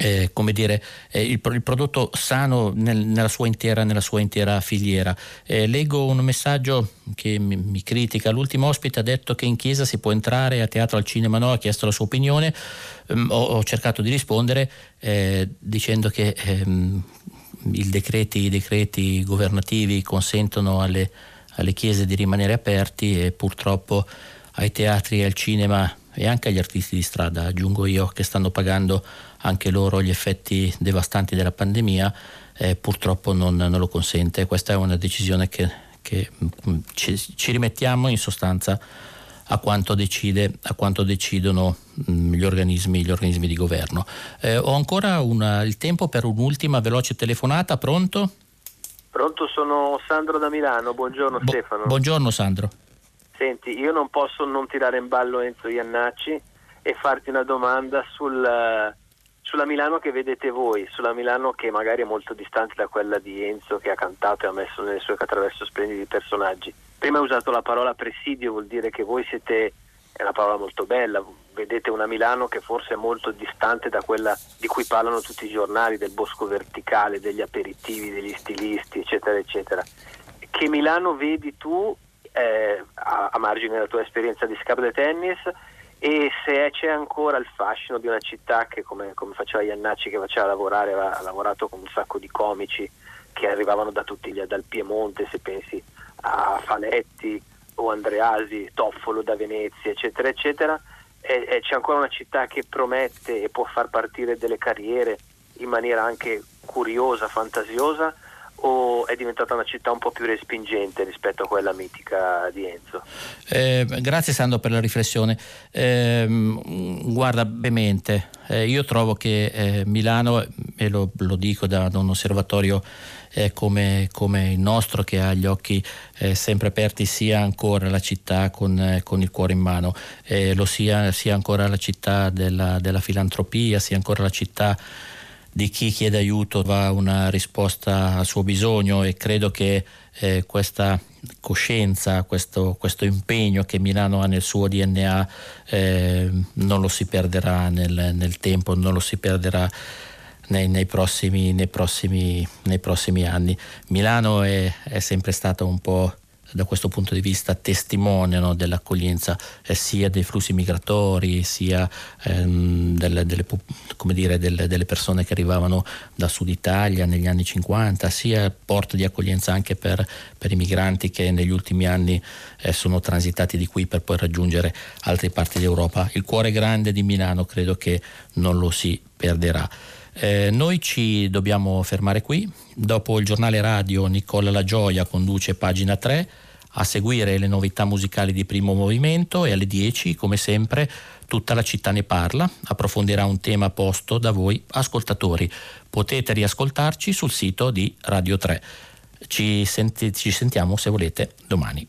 S2: eh, come dire, eh, il, il, prodotto sano nel, nella, sua intera, nella, sua intera, filiera. Eh, leggo un messaggio che mi, mi, critica. L'ultimo ospite ha detto che in chiesa si può entrare, a teatro, al cinema no, ha chiesto la sua opinione. Um, ho, ho, cercato di rispondere eh, dicendo che ehm, decreti, i decreti governativi consentono alle, alle chiese di rimanere aperti e purtroppo ai teatri e al cinema e anche agli artisti di strada, aggiungo io, che stanno pagando anche loro gli effetti devastanti della pandemia, eh, purtroppo non, non, lo consente. Questa è una decisione che, che mm, ci, ci, rimettiamo in sostanza a quanto, decide, a quanto decidono mh, mm, gli, organismi, gli, organismi, di governo. Eh, ho ancora una, il tempo per un'ultima veloce telefonata, pronto?
S10: Pronto, sono Sandro da Milano, buongiorno Bo- Stefano.
S2: Buongiorno Sandro.
S10: Senti, io non posso non tirare in ballo Enzo Iannacci e farti una domanda sul, sulla Milano che vedete voi, sulla Milano che magari è molto distante da quella di Enzo che ha cantato e ha messo nelle sue attraverso splendidi personaggi. Prima hai usato la parola presidio, vuol dire che voi siete, è una parola molto bella, vedete una Milano che forse è molto distante da quella di cui parlano tutti i giornali, del bosco verticale, degli aperitivi, degli stilisti, eccetera, eccetera. Che Milano vedi tu eh, a, a, margine della tua esperienza di scapole tennis e se c'è ancora il fascino di una città che come, come faceva Iannacci che faceva lavorare, ha lavorato con un sacco di comici che arrivavano da tutti gli, dal Piemonte, se pensi a Faletti o Andreasi, Toffolo da Venezia, eccetera, eccetera, e, e c'è ancora una città che promette e può far partire delle carriere in maniera anche curiosa, fantasiosa o è diventata una città un po' più respingente rispetto a quella mitica di Enzo?
S2: Eh, grazie Sandro per la riflessione. Eh, guarda, brevemente, eh, io trovo che eh, Milano, e lo, lo dico da, da, un osservatorio eh, come, come, il nostro che ha gli occhi eh, sempre aperti, sia ancora la città con, con il cuore in mano, lo sia, sia, ancora la città della, della filantropia, sia ancora la città di chi chiede aiuto va una risposta al suo bisogno e credo che eh, questa coscienza, questo, questo, impegno che Milano ha nel suo DNA eh, non lo si perderà nel, nel, tempo, non lo si perderà nei, nei, prossimi, nei, prossimi, nei prossimi, anni. Milano è, è sempre stata un po' da questo punto di vista testimone no, dell'accoglienza eh, sia dei flussi migratori sia ehm, delle, delle, dire, delle, delle, persone che arrivavano da Sud Italia negli anni 50 sia porto di accoglienza anche per, per i migranti che negli ultimi anni eh, sono transitati di qui per poi raggiungere altre parti d'Europa. Il cuore grande di Milano credo che non lo si perderà. Eh, noi ci dobbiamo fermare qui. Dopo il giornale radio Nicola La Gioia conduce pagina 3 a seguire le novità musicali di primo movimento e alle 10, come sempre, tutta la città ne parla, approfondirà un tema posto da voi ascoltatori. Potete riascoltarci sul sito di Radio 3. Ci, senti- ci sentiamo se volete domani.